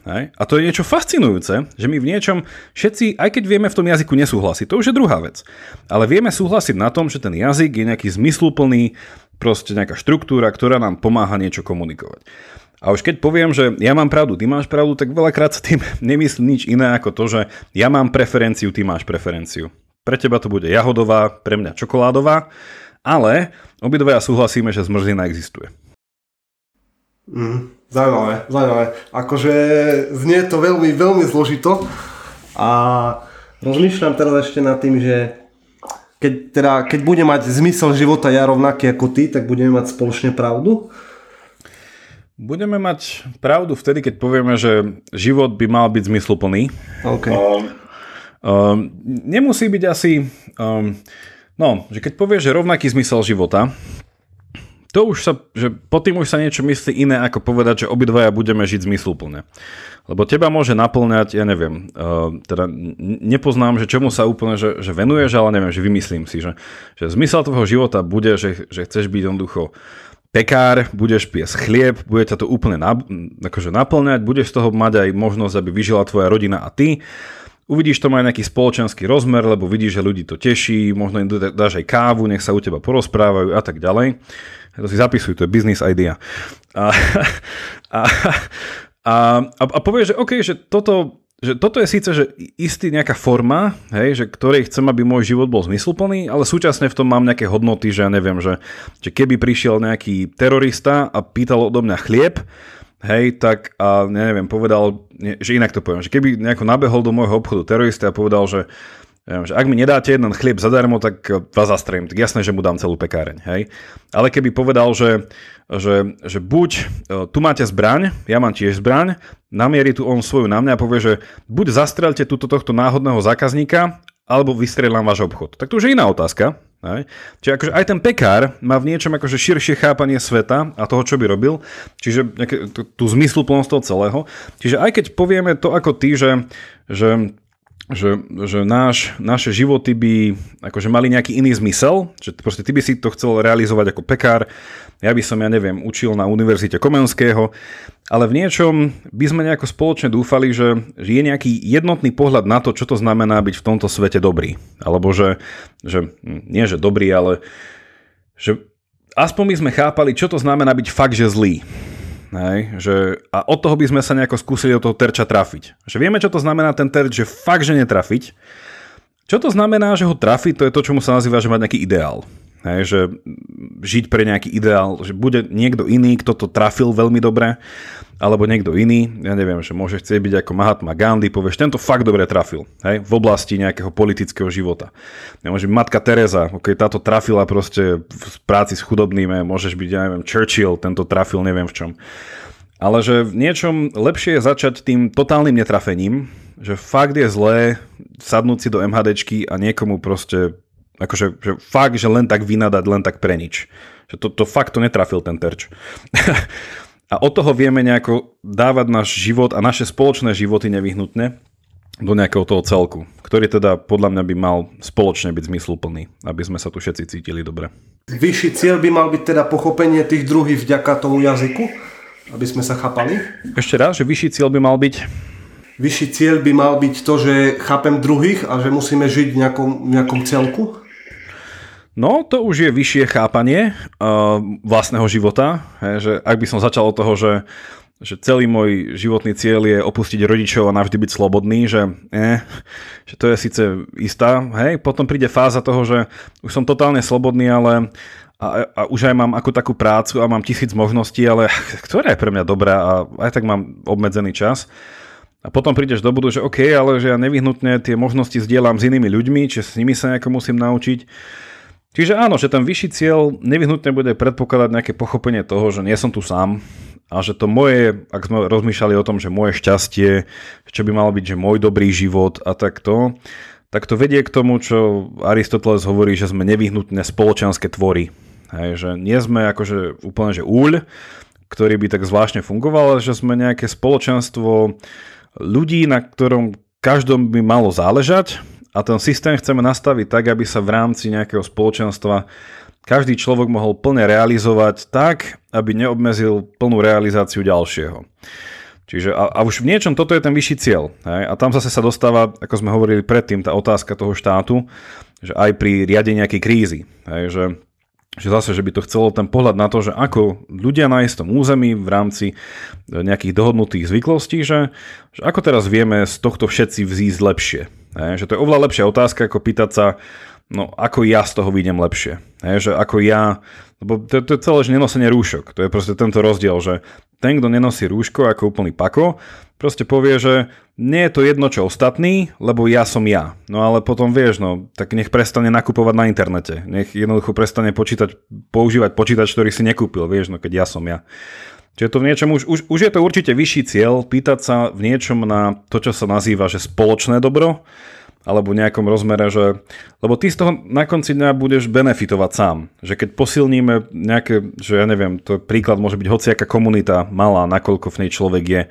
Hej? A to je niečo fascinujúce, že my v niečom všetci, aj keď vieme v tom jazyku nesúhlasiť, to už je druhá vec. Ale vieme súhlasiť na tom, že ten jazyk je nejaký zmysluplný, proste nejaká štruktúra, ktorá nám pomáha niečo komunikovať. A už keď poviem, že ja mám pravdu, ty máš pravdu, tak veľakrát sa tým nemyslí nič iné ako to, že ja mám preferenciu, ty máš preferenciu. Pre teba to bude jahodová, pre mňa čokoládová, ale obidvaja súhlasíme, že zmrzlina existuje. Mm, zaujímavé, zaujímavé. Akože znie to veľmi, veľmi zložito a rozmýšľam teraz ešte nad tým, že keď, teda, keď bude mať zmysel života ja rovnaký ako ty, tak budeme mať spoločne pravdu. Budeme mať pravdu vtedy, keď povieme, že život by mal byť zmysluplný. Okay. Um, um, nemusí byť asi... Um, no, že keď povieš, že rovnaký zmysel života, to už sa, že po tým už sa niečo myslí iné, ako povedať, že obidvaja budeme žiť zmysluplne. Lebo teba môže naplňať, ja neviem, uh, teda nepoznám, že čomu sa úplne že, že venuješ, ale neviem, že vymyslím si, že, že zmysel tvojho života bude, že, že chceš byť jednoducho pekár, budeš piesť chlieb, bude ťa to úplne na, akože naplňať, budeš z toho mať aj možnosť, aby vyžila tvoja rodina a ty. Uvidíš to má nejaký spoločenský rozmer, lebo vidíš, že ľudí to teší, možno im dáš aj kávu, nech sa u teba porozprávajú a tak ďalej. To si zapisuj, to je business idea. A, a, a, a povieš, že OK, že toto že toto je síce že istý nejaká forma, hej, že ktorej chcem, aby môj život bol zmysluplný, ale súčasne v tom mám nejaké hodnoty, že ja neviem, že, že keby prišiel nejaký terorista a pýtal odo mňa chlieb, hej, tak a neviem, povedal, že inak to poviem, že keby nejako nabehol do môjho obchodu terorista a povedal, že že ak mi nedáte jeden chlieb zadarmo, tak vás zastrelím. Tak jasné, že mu dám celú pekáreň. Hej? Ale keby povedal, že, že, že buď e, tu máte zbraň, ja mám tiež zbraň, namierí tu on svoju na mňa a povie, že buď zastrelte túto tohto náhodného zákazníka, alebo vystrelám váš obchod. Tak to už je iná otázka. Hej? Čiže akože aj ten pekár má v niečom akože širšie chápanie sveta a toho, čo by robil, čiže tú zmysluplnosť toho celého. Čiže aj keď povieme to ako ty, že, že že, že náš, naše životy by akože mali nejaký iný zmysel, že proste ty by si to chcel realizovať ako pekár, ja by som, ja neviem, učil na Univerzite Komenského, ale v niečom by sme nejako spoločne dúfali, že, že je nejaký jednotný pohľad na to, čo to znamená byť v tomto svete dobrý. Alebo že, že nie že dobrý, ale že aspoň by sme chápali, čo to znamená byť fakt, že zlý. Hej, že, a od toho by sme sa nejako skúsili do toho terča trafiť. Že vieme, čo to znamená ten terč, že fakt, že netrafiť. Čo to znamená, že ho trafiť, to je to, čo mu sa nazýva, že mať nejaký ideál. Hej, že žiť pre nejaký ideál, že bude niekto iný, kto to trafil veľmi dobre, alebo niekto iný, ja neviem, že môže chcieť byť ako Mahatma Gandhi, povieš, tento fakt dobre trafil, hej, v oblasti nejakého politického života. Nemôže byť Matka Teresa, ok, táto trafila proste v práci s chudobnými, môžeš byť, ja neviem, Churchill, tento trafil, neviem v čom. Ale že v niečom lepšie je začať tým totálnym netrafením, že fakt je zlé sadnúť si do MHDčky a niekomu proste Akože že fakt, že len tak vynadať, len tak pre nič. Že to, to fakt to netrafil ten terč. a od toho vieme nejako dávať náš život a naše spoločné životy nevyhnutne do nejakého toho celku, ktorý teda podľa mňa by mal spoločne byť zmysluplný, aby sme sa tu všetci cítili dobre. Vyšší cieľ by mal byť teda pochopenie tých druhých vďaka tomu jazyku, aby sme sa chápali? Ešte raz, že vyšší cieľ by mal byť? Vyšší cieľ by mal byť to, že chápem druhých a že musíme žiť v nejakom, v nejakom celku? No, to už je vyššie chápanie uh, vlastného života. He, že ak by som začal od toho, že že celý môj životný cieľ je opustiť rodičov a navždy byť slobodný, že, eh, že to je síce istá, hej, potom príde fáza toho, že už som totálne slobodný, ale a, a už aj mám ako takú prácu a mám tisíc možností, ale ktorá je pre mňa dobrá a aj tak mám obmedzený čas. A potom prídeš do budu, že OK, ale že ja nevyhnutne tie možnosti zdieľam s inými ľuďmi, či s nimi sa nejako musím naučiť. Čiže áno, že ten vyšší cieľ nevyhnutne bude predpokladať nejaké pochopenie toho, že nie som tu sám, a že to moje, ak sme rozmýšľali o tom, že moje šťastie, čo by malo byť, že môj dobrý život a takto, tak to vedie k tomu, čo Aristoteles hovorí, že sme nevyhnutne spoločenské tvory. Hej, že nie sme akože úplne, že úľ, ktorý by tak zvláštne fungoval, ale že sme nejaké spoločenstvo ľudí, na ktorom každom by malo záležať a ten systém chceme nastaviť tak, aby sa v rámci nejakého spoločenstva každý človek mohol plne realizovať tak, aby neobmezil plnú realizáciu ďalšieho. Čiže a, a už v niečom toto je ten vyšší cieľ. Hej? A tam zase sa dostáva, ako sme hovorili predtým, tá otázka toho štátu, že aj pri riadení nejakej krízy. Hej? Že, že zase, že by to chcelo ten pohľad na to, že ako ľudia na istom území v rámci nejakých dohodnutých zvyklostí, že, že ako teraz vieme z tohto všetci vzísť lepšie. Že to je oveľa lepšia otázka, ako pýtať sa, no ako ja z toho vidím lepšie. Že ako ja, lebo to, to je celé, že nenosenie rúšok. To je proste tento rozdiel, že ten, kto nenosí rúško ako úplný pako, proste povie, že nie je to jedno čo ostatní, lebo ja som ja. No ale potom vieš, no tak nech prestane nakupovať na internete. Nech jednoducho prestane počítať, používať počítač, ktorý si nekúpil, vieš, no keď ja som ja. Čiže to v niečom už, už, už je to určite vyšší cieľ, pýtať sa v niečom na to, čo sa nazýva, že spoločné dobro, alebo nejakom rozmere, že, lebo ty z toho na konci dňa budeš benefitovať sám. Že keď posilníme nejaké, že ja neviem, to príklad môže byť hociaká komunita malá, nakoľko v nej človek je,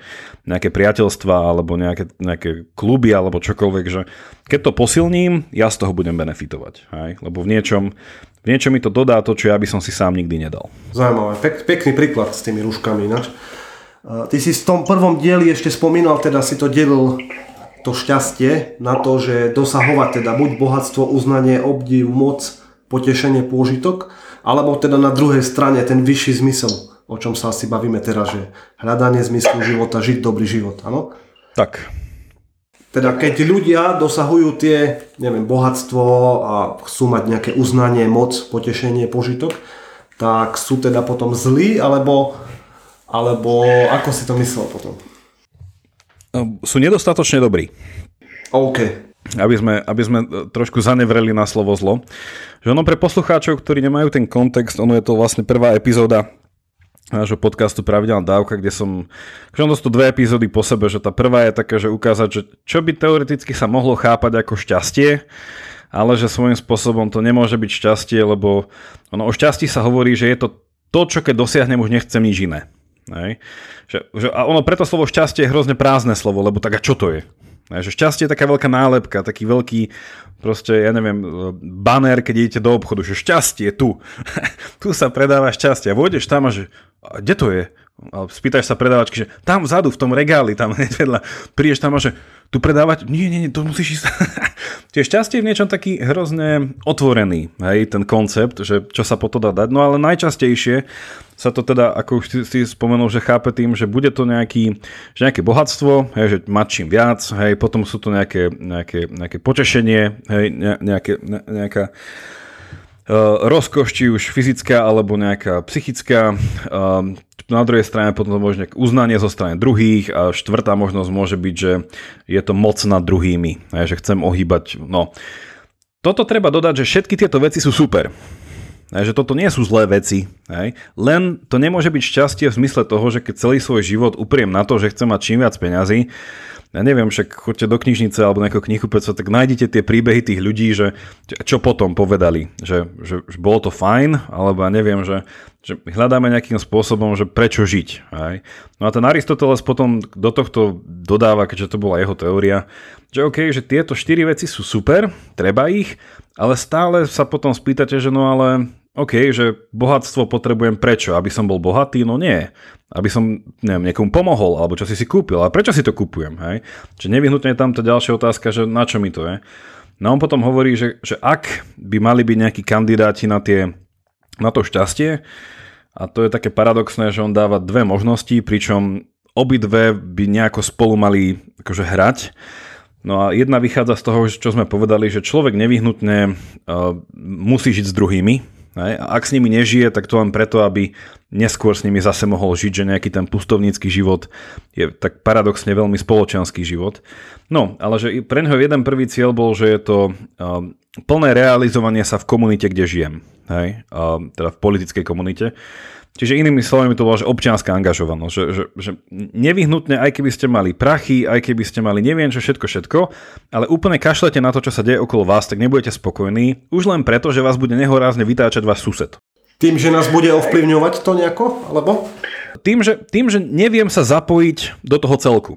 nejaké priateľstva alebo nejaké, nejaké kluby alebo čokoľvek, že keď to posilním, ja z toho budem benefitovať. Hej? Lebo v niečom, v niečom mi to dodá to, čo ja by som si sám nikdy nedal. Zaujímavé. Pek, pekný príklad s tými rúškami ináč. Ty si v tom prvom dieli ešte spomínal, teda si to delil to šťastie na to, že dosahovať teda buď bohatstvo, uznanie, obdiv, moc, potešenie, pôžitok, alebo teda na druhej strane ten vyšší zmysel, o čom sa asi bavíme teraz, že hľadanie zmyslu života, žiť dobrý život, áno? Tak. Teda keď ľudia dosahujú tie, neviem, bohatstvo a chcú mať nejaké uznanie, moc, potešenie, požitok, tak sú teda potom zlí, alebo, alebo ako si to myslel potom? Ehm, sú nedostatočne dobrí. OK. Aby sme, aby sme e, trošku zanevreli na slovo zlo. Že ono pre poslucháčov, ktorí nemajú ten kontext, ono je to vlastne prvá epizóda nášho podcastu Pravidelná dávka, kde som, že ono sú to dve epizódy po sebe, že tá prvá je taká, že ukázať, že čo by teoreticky sa mohlo chápať ako šťastie, ale že svojím spôsobom to nemôže byť šťastie, lebo ono o šťastí sa hovorí, že je to to, čo keď dosiahnem, už nechcem nič iné. Hej. Že, že, a ono preto slovo šťastie je hrozne prázdne slovo, lebo tak a čo to je? Že šťastie je taká veľká nálepka, taký veľký, proste, ja neviem, banner, keď idete do obchodu, že šťastie tu. tu sa predáva šťastie. A vôjdeš tam a že, a kde to je? Spýtaš sa predávačky, že tam vzadu, v tom regáli, tam vedľa, prídeš tam a že tu predávať, nie, nie, nie, to musíš ísť. Čiže šťastie je v niečom taký hrozne otvorený, hej, ten koncept, že čo sa po to dá dať, no ale najčastejšie sa to teda, ako už si, spomenul, že chápe tým, že bude to nejaký, že nejaké bohatstvo, hej, že mať čím viac, hej, potom sú to nejaké, nejaké, nejaké potešenie, hej, nejaké, nejaká uh, rozkoš, či už fyzická alebo nejaká psychická. Na druhej strane potom možno uznanie zo strany druhých a štvrtá možnosť môže byť, že je to moc nad druhými, že chcem ohýbať, no. Toto treba dodať, že všetky tieto veci sú super. Že toto nie sú zlé veci. Len to nemôže byť šťastie v zmysle toho, že keď celý svoj život upriem na to, že chcem mať čím viac peňazí, ja neviem, však choďte do knižnice alebo nejakého knihkupectva, tak nájdete tie príbehy tých ľudí, že čo potom povedali, že, že, že bolo to fajn, alebo ja neviem, že, že hľadáme nejakým spôsobom, že prečo žiť. Aj? No a ten Aristoteles potom do tohto dodáva, keďže to bola jeho teória, že OK, že tieto štyri veci sú super, treba ich, ale stále sa potom spýtate, že no ale OK, že bohatstvo potrebujem prečo? Aby som bol bohatý? No nie. Aby som neviem, niekomu pomohol, alebo čo si si kúpil. A prečo si to kúpujem? Hej? Čiže nevyhnutne je tam tá ďalšia otázka, že na čo mi to je. No on potom hovorí, že, že ak by mali byť nejakí kandidáti na, tie, na to šťastie, a to je také paradoxné, že on dáva dve možnosti, pričom obidve by nejako spolu mali akože hrať. No a jedna vychádza z toho, čo sme povedali, že človek nevyhnutne uh, musí žiť s druhými, Hej? A ak s nimi nežije, tak to len preto, aby neskôr s nimi zase mohol žiť, že nejaký ten pustovnícky život je tak paradoxne veľmi spoločenský život. No, ale že pre neho jeden prvý cieľ bol, že je to uh, plné realizovanie sa v komunite, kde žijem. Hej? Uh, teda v politickej komunite. Čiže inými slovami to bola že občianská angažovanosť, že, že, že nevyhnutne, aj keby ste mali prachy, aj keby ste mali neviem čo všetko, všetko, ale úplne kašlete na to, čo sa deje okolo vás, tak nebudete spokojní, už len preto, že vás bude nehorázne vytáčať váš sused. Tým, že nás bude ovplyvňovať to nejako, alebo? Tým, že, tým, že neviem sa zapojiť do toho celku.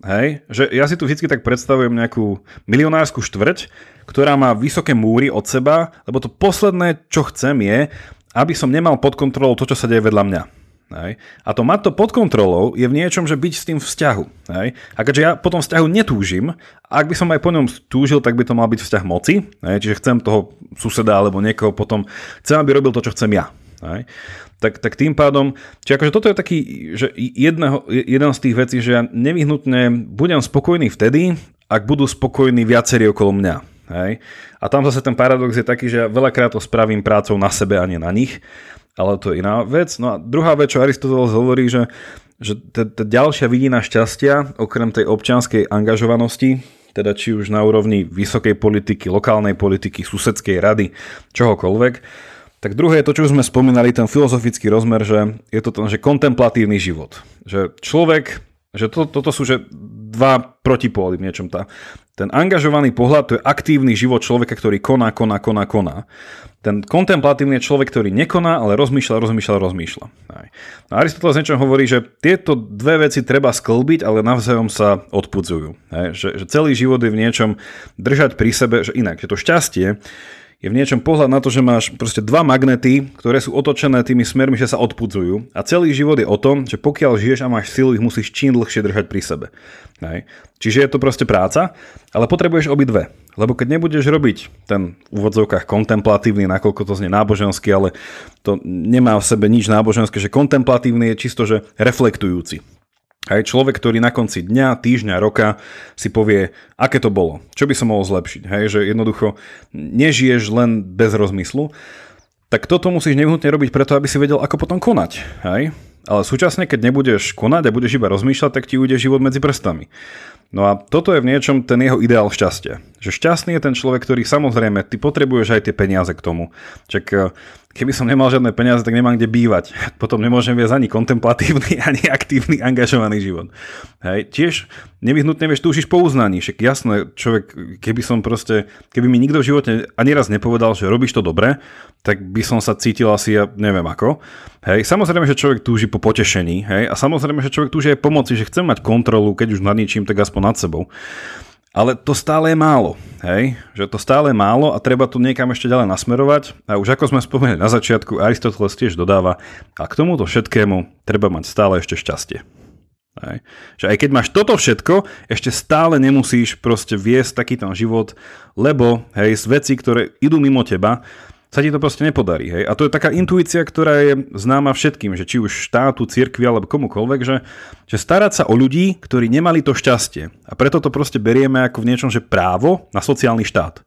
Hej, že ja si tu vždy tak predstavujem nejakú milionárskú štvrť, ktorá má vysoké múry od seba, lebo to posledné, čo chcem je, aby som nemal pod kontrolou to, čo sa deje vedľa mňa. Hej. A to mať to pod kontrolou je v niečom, že byť s tým vzťahu. Hej. A keďže ja po tom vzťahu netúžim, ak by som aj po ňom túžil, tak by to mal byť vzťah moci. Hej. Čiže chcem toho suseda alebo niekoho potom, chcem, aby robil to, čo chcem ja. Hej. Tak, tak tým pádom, čiže akože toto je taký, že jedného, jeden z tých vecí, že ja nevyhnutne budem spokojný vtedy, ak budú spokojní viacerí okolo mňa. Hej? A tam zase ten paradox je taký, že ja veľakrát to spravím prácou na sebe a nie na nich, ale to je iná vec. No a druhá vec, čo Aristoteles hovorí, že, že tá ďalšia vidina šťastia, okrem tej občianskej angažovanosti, teda či už na úrovni vysokej politiky, lokálnej politiky, susedskej rady, čohokoľvek, tak druhé je to, čo už sme spomínali, ten filozofický rozmer, že je to ten, že kontemplatívny život. Že človek, že to, toto sú že dva protipóly v niečom. Tá. Ten angažovaný pohľad to je aktívny život človeka, ktorý koná, koná, koná, koná. Ten kontemplatívny je človek, ktorý nekoná, ale rozmýšľa, rozmýšľa, rozmýšľa. Aj. No Aristoteles niečo hovorí, že tieto dve veci treba sklbiť, ale navzájom sa odpudzujú. Aj. Že, že celý život je v niečom držať pri sebe, že inak, že to šťastie je v niečom pohľad na to, že máš proste dva magnety, ktoré sú otočené tými smermi, že sa odpudzujú. A celý život je o tom, že pokiaľ žiješ a máš silu, ich musíš čím dlhšie držať pri sebe. Hej. Čiže je to proste práca, ale potrebuješ obidve. Lebo keď nebudeš robiť ten v úvodzovkách kontemplatívny, nakoľko to znie náboženský, ale to nemá v sebe nič náboženské, že kontemplatívny je čisto, že reflektujúci. Aj človek, ktorý na konci dňa, týždňa, roka si povie, aké to bolo, čo by som mohol zlepšiť. Hej, že jednoducho nežiješ len bez rozmyslu, tak toto musíš nevyhnutne robiť preto, aby si vedel, ako potom konať. Hej? Ale súčasne, keď nebudeš konať a budeš iba rozmýšľať, tak ti ujde život medzi prstami. No a toto je v niečom ten jeho ideál šťastia. Že šťastný je ten človek, ktorý samozrejme, ty potrebuješ aj tie peniaze k tomu. Čak eh, keby som nemal žiadne peniaze, tak nemám kde bývať. Potom nemôžem viesť ani kontemplatívny, ani aktívny, angažovaný život. Hej. Tiež nevyhnutne vieš, túžiš po uznaní. Však jasné, človek, keby som proste, keby mi nikto v živote ani raz nepovedal, že robíš to dobre, tak by som sa cítil asi, ja neviem ako. Hej. Samozrejme, že človek túži po potešení. Hej. A samozrejme, že človek túži aj pomoci, že chce mať kontrolu, keď už nad ničím, tak aspoň nad sebou. Ale to stále je málo, hej? Že to stále je málo a treba tu niekam ešte ďalej nasmerovať. A už ako sme spomenuli na začiatku, Aristoteles tiež dodáva, a k tomuto všetkému treba mať stále ešte šťastie. Hej. Že aj keď máš toto všetko, ešte stále nemusíš proste viesť taký ten život, lebo hej, z veci, ktoré idú mimo teba, sa ti to proste nepodarí. Hej? A to je taká intuícia, ktorá je známa všetkým, že či už štátu, cirkvi alebo komukoľvek, že, že starať sa o ľudí, ktorí nemali to šťastie. A preto to proste berieme ako v niečom, že právo na sociálny štát.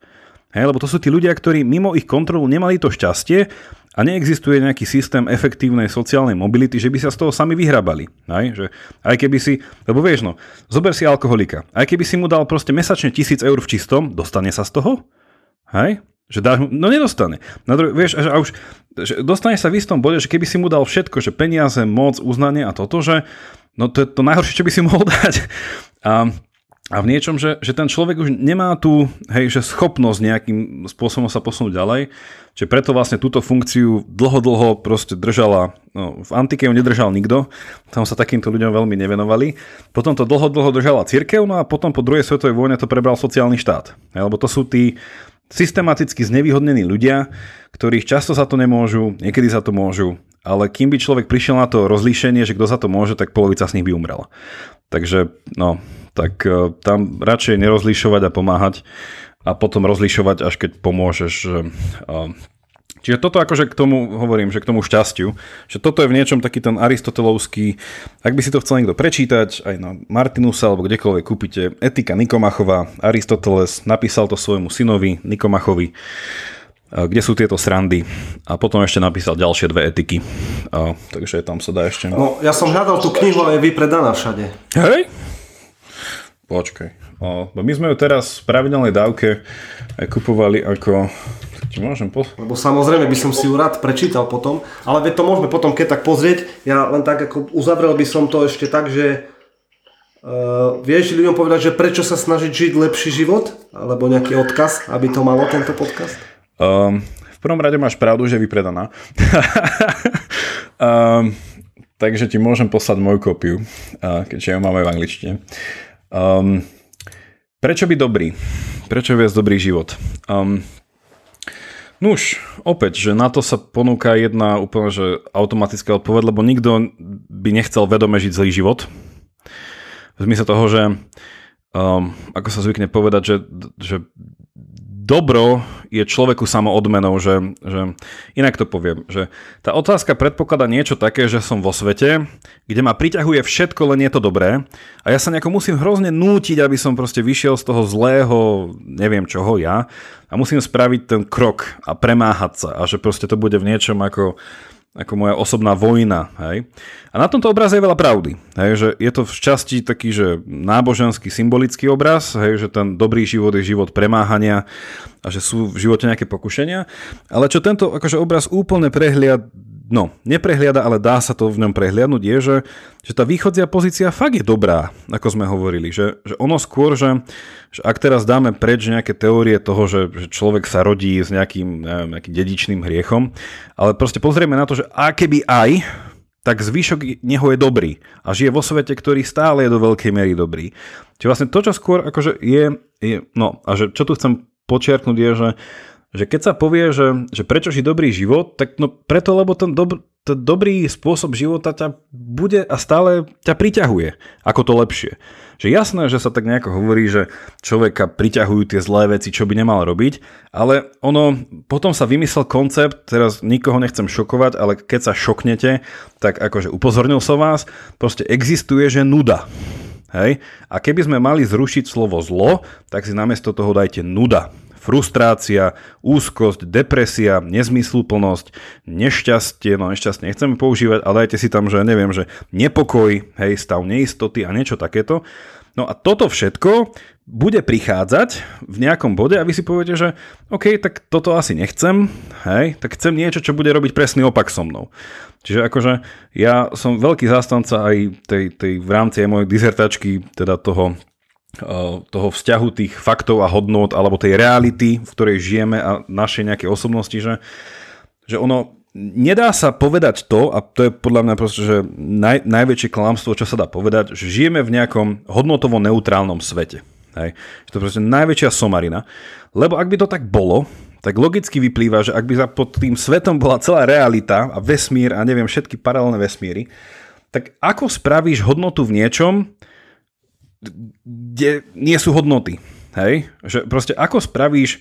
Hej? Lebo to sú tí ľudia, ktorí mimo ich kontrolu nemali to šťastie a neexistuje nejaký systém efektívnej sociálnej mobility, že by sa z toho sami vyhrabali. Hej? Že aj keby si, lebo vieš no, zober si alkoholika, aj keby si mu dal proste mesačne tisíc eur v čistom, dostane sa z toho? Hej? Že dáš mu, no nedostane. Na dru- vieš, a už že dostane sa v istom bode, že keby si mu dal všetko, že peniaze, moc, uznanie a toto, že no to je to najhoršie, čo by si mohol dať. A a v niečom, že, že ten človek už nemá tú hej, že schopnosť nejakým spôsobom sa posunúť ďalej, že preto vlastne túto funkciu dlho, dlho proste držala, no, v antike ju nedržal nikto, tam sa takýmto ľuďom veľmi nevenovali, potom to dlho, dlho držala církev, no a potom po druhej svetovej vojne to prebral sociálny štát, hej, lebo to sú tí systematicky znevýhodnení ľudia, ktorých často za to nemôžu, niekedy za to môžu, ale kým by človek prišiel na to rozlíšenie, že kto za to môže, tak polovica z nich by umrela. Takže, no, tak uh, tam radšej nerozlišovať a pomáhať a potom rozlišovať, až keď pomôžeš. Čiže toto akože k tomu, hovorím, že k tomu šťastiu, že toto je v niečom taký ten aristotelovský, ak by si to chcel niekto prečítať, aj na Martinusa alebo kdekoľvek kúpite, Etika Nikomachova, Aristoteles napísal to svojmu synovi Nikomachovi, kde sú tieto srandy a potom ešte napísal ďalšie dve etiky. A, takže tam sa dá ešte... No, ja som hľadal tú knihu, ale je vypredaná všade. Hej? Počkaj. O, my sme ju teraz v pravidelnej dávke aj kupovali ako ti môžem po... Lebo samozrejme by som si ju rád prečítal potom, ale to môžeme potom keď tak pozrieť. Ja len tak ako uzavrel by som to ešte tak, že uh, vieš ľuďom povedať, že prečo sa snažiť žiť lepší život? Alebo nejaký odkaz, aby to malo tento podcast? Um, v prvom rade máš pravdu, že je vypredaná. um, takže ti môžem poslať moju kópiu, uh, keďže ju máme v angličtine. Um, prečo by dobrý? Prečo viesť dobrý život? Um, Nuž, opäť, že na to sa ponúka jedna úplne že automatická odpoveď, lebo nikto by nechcel vedome žiť zlý život. V zmysle toho, že um, ako sa zvykne povedať, že, že dobro je človeku samo odmenou, že, že inak to poviem, že tá otázka predpokladá niečo také, že som vo svete, kde ma priťahuje všetko, len je to dobré a ja sa nejako musím hrozne nútiť, aby som proste vyšiel z toho zlého, neviem čoho ja a musím spraviť ten krok a premáhať sa a že proste to bude v niečom ako ako moja osobná vojna. Hej? A na tomto obraze je veľa pravdy. Hej? Že je to v časti taký, že náboženský, symbolický obraz, hej? že ten dobrý život je život premáhania a že sú v živote nejaké pokušenia. Ale čo tento akože obraz úplne prehliad, no, neprehliada, ale dá sa to v ňom prehliadnúť, je, že, že tá východzia pozícia fakt je dobrá, ako sme hovorili. Že, že ono skôr, že, že ak teraz dáme preč nejaké teórie toho, že, že človek sa rodí s nejakým, neviem, nejakým dedičným hriechom, ale proste pozrieme na to, že a keby aj, tak zvyšok neho je dobrý a žije vo svete, ktorý stále je do veľkej miery dobrý. Čiže vlastne to, čo skôr akože je, je no a že čo tu chcem počiarknúť je, že že keď sa povie, že, že prečo žiť dobrý život, tak no preto, lebo ten, dob, ten dobrý spôsob života ťa bude a stále ťa priťahuje ako to lepšie. Že jasné, že sa tak nejako hovorí, že človeka priťahujú tie zlé veci, čo by nemal robiť, ale ono, potom sa vymyslel koncept, teraz nikoho nechcem šokovať, ale keď sa šoknete, tak akože upozornil som vás, proste existuje, že nuda. Hej? A keby sme mali zrušiť slovo zlo, tak si namiesto toho dajte nuda frustrácia, úzkosť, depresia, nezmysluplnosť, nešťastie, no nešťastie nechceme používať, ale dajte si tam, že neviem, že nepokoj, hej, stav neistoty a niečo takéto. No a toto všetko bude prichádzať v nejakom bode a vy si poviete, že OK, tak toto asi nechcem, hej, tak chcem niečo, čo bude robiť presný opak so mnou. Čiže akože ja som veľký zástanca aj tej, tej v rámci aj mojej dizertačky, teda toho toho vzťahu tých faktov a hodnot alebo tej reality, v ktorej žijeme a našej nejakej osobnosti, že, že ono nedá sa povedať to, a to je podľa mňa proste, že naj, najväčšie klamstvo, čo sa dá povedať, že žijeme v nejakom hodnotovo neutrálnom svete. Hej. To je proste najväčšia somarina. Lebo ak by to tak bolo, tak logicky vyplýva, že ak by za pod tým svetom bola celá realita a vesmír a neviem všetky paralelné vesmíry, tak ako spravíš hodnotu v niečom, kde nie sú hodnoty. Hej? Že proste ako spravíš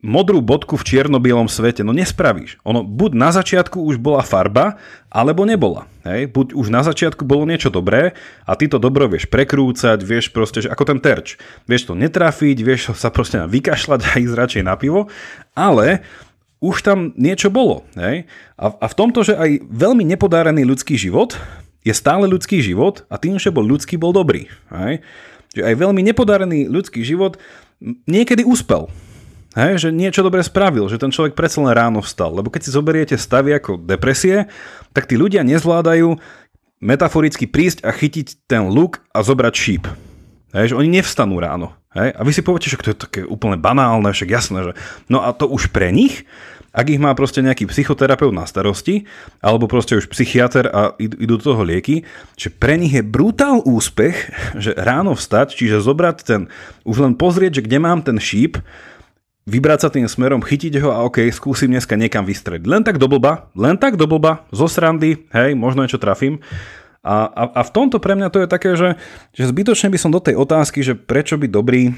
modrú bodku v čierno-bielom svete? No nespravíš. Ono buď na začiatku už bola farba, alebo nebola. Hej? Buď už na začiatku bolo niečo dobré a ty to dobro vieš prekrúcať, vieš proste, že ako ten terč. Vieš to netrafiť, vieš sa proste vykašľať a ísť radšej na pivo, ale už tam niečo bolo. Hej? A, a v tomto, že aj veľmi nepodárený ľudský život je stále ľudský život a tým, že bol ľudský, bol dobrý. Hej? Že aj veľmi nepodarený ľudský život niekedy uspel. Hej, že niečo dobre spravil, že ten človek predsa len ráno vstal. Lebo keď si zoberiete stavy ako depresie, tak tí ľudia nezvládajú metaforicky prísť a chytiť ten luk a zobrať šíp. Hej, že oni nevstanú ráno. Hej? A vy si poviete, že to je také úplne banálne, však jasné, že... No a to už pre nich, ak ich má proste nejaký psychoterapeut na starosti, alebo proste už psychiatr a idú do toho lieky, že pre nich je brutál úspech, že ráno vstať, čiže zobrať ten, už len pozrieť, že kde mám ten šíp, vybrať sa tým smerom, chytiť ho a ok, skúsim dneska niekam vystrediť. Len tak do blba, len tak do blba, zo srandy, hej, možno niečo trafím. A, a, a v tomto pre mňa to je také, že, že zbytočne by som do tej otázky, že prečo by dobrý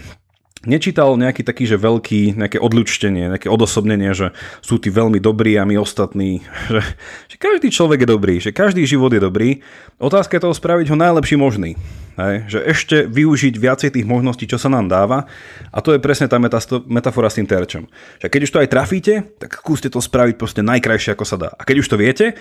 nečítal nejaký taký, že veľký, nejaké odľučtenie, nejaké odosobnenie, že sú tí veľmi dobrí a my ostatní, že, že každý človek je dobrý, že každý život je dobrý. Otázka je toho spraviť ho najlepší možný. Hej? Že ešte využiť viacej tých možností, čo sa nám dáva. A to je presne tá metafora s tým terčom. Že keď už to aj trafíte, tak skúste to spraviť proste najkrajšie, ako sa dá. A keď už to viete,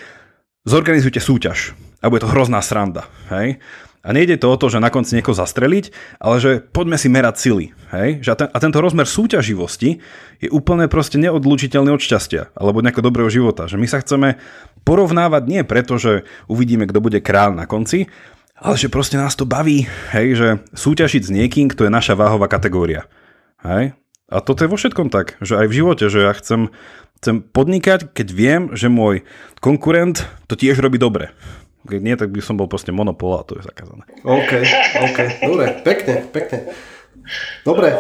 zorganizujte súťaž a bude to hrozná sranda. Hej? A nejde to o to, že na konci niekoho zastreliť, ale že poďme si merať sily. Hej? Že a, ten, a tento rozmer súťaživosti je úplne proste neodlučiteľný od šťastia alebo nejakého dobrého života. Že my sa chceme porovnávať nie preto, že uvidíme, kto bude král na konci, ale že proste nás to baví, hej, že súťažiť s niekým, kto je naša váhová kategória. Hej? A toto je vo všetkom tak, že aj v živote, že ja chcem, chcem podnikať, keď viem, že môj konkurent to tiež robí dobre. Keď nie, tak by som bol proste monopol a to je zakázané. OK, OK, dobre, pekne, pekne. Dobre,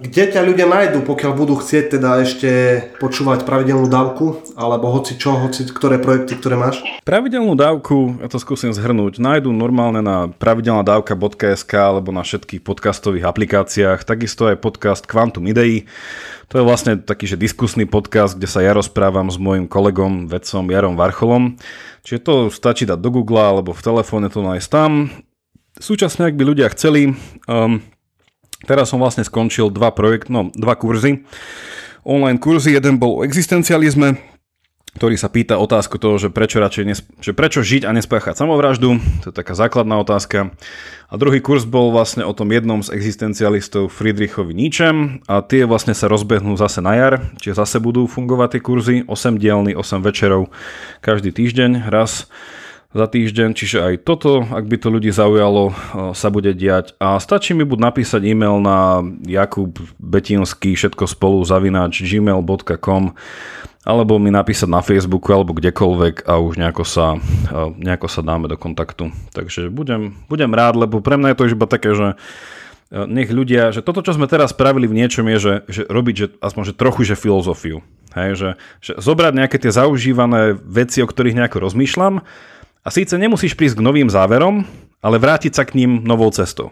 kde ťa ľudia nájdú, pokiaľ budú chcieť teda ešte počúvať pravidelnú dávku, alebo hoci čo, hoci ktoré projekty, ktoré máš? Pravidelnú dávku, ja to skúsim zhrnúť, nájdú normálne na pravidelnadavka.sk alebo na všetkých podcastových aplikáciách, takisto aj podcast Quantum Idei. To je vlastne taký, že diskusný podcast, kde sa ja rozprávam s mojim kolegom, vedcom Jarom Varcholom. Čiže to stačí dať do Google alebo v telefóne to nájsť tam. Súčasne, ak by ľudia chceli, um, teraz som vlastne skončil dva projekt, no dva kurzy. Online kurzy, jeden bol o existencializme, ktorý sa pýta otázku toho, že prečo, radšej nesp- že prečo žiť a nespáchať samovraždu. To je taká základná otázka. A druhý kurz bol vlastne o tom jednom z existencialistov Friedrichovi Nietzschem a tie vlastne sa rozbehnú zase na jar, čiže zase budú fungovať tie kurzy, 8 dielny, 8 večerov každý týždeň, raz za týždeň, čiže aj toto, ak by to ľudí zaujalo, sa bude diať. A stačí mi buď napísať e-mail na Jakub Betinský všetko spolu zavináč gmail.com alebo mi napísať na Facebooku alebo kdekoľvek a už nejako sa, nejako sa dáme do kontaktu. Takže budem, budem rád, lebo pre mňa je to už iba také, že nech ľudia, že toto, čo sme teraz spravili v niečom je, že, že robiť že, aspoň že trochu že filozofiu. Hej, že, že zobrať nejaké tie zaužívané veci, o ktorých nejako rozmýšľam a síce nemusíš prísť k novým záverom, ale vrátiť sa k ním novou cestou.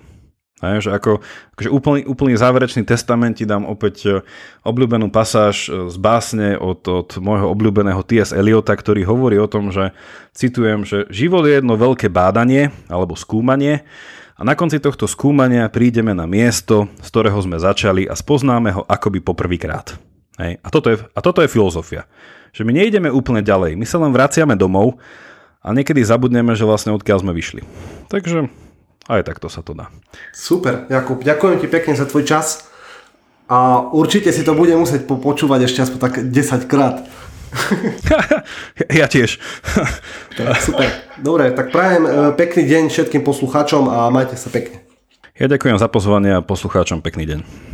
Hej, že ako, akože úplný, úplný záverečný testament ti dám opäť e, obľúbenú pasáž e, z básne od, od môjho obľúbeného T.S. Eliota, ktorý hovorí o tom, že citujem, že život je jedno veľké bádanie alebo skúmanie a na konci tohto skúmania prídeme na miesto, z ktorého sme začali a spoznáme ho akoby poprvýkrát. A, toto je, a toto je filozofia. Že my nejdeme úplne ďalej, my sa len vraciame domov a niekedy zabudneme, že vlastne odkiaľ sme vyšli. Takže aj takto sa to dá. Super, Jakub, ďakujem ti pekne za tvoj čas a určite si to budem musieť počúvať ešte aspoň tak 10 krát. ja tiež. tak, super. Dobre, tak prajem e, pekný deň všetkým poslucháčom a majte sa pekne. Ja ďakujem za pozvanie a poslucháčom pekný deň.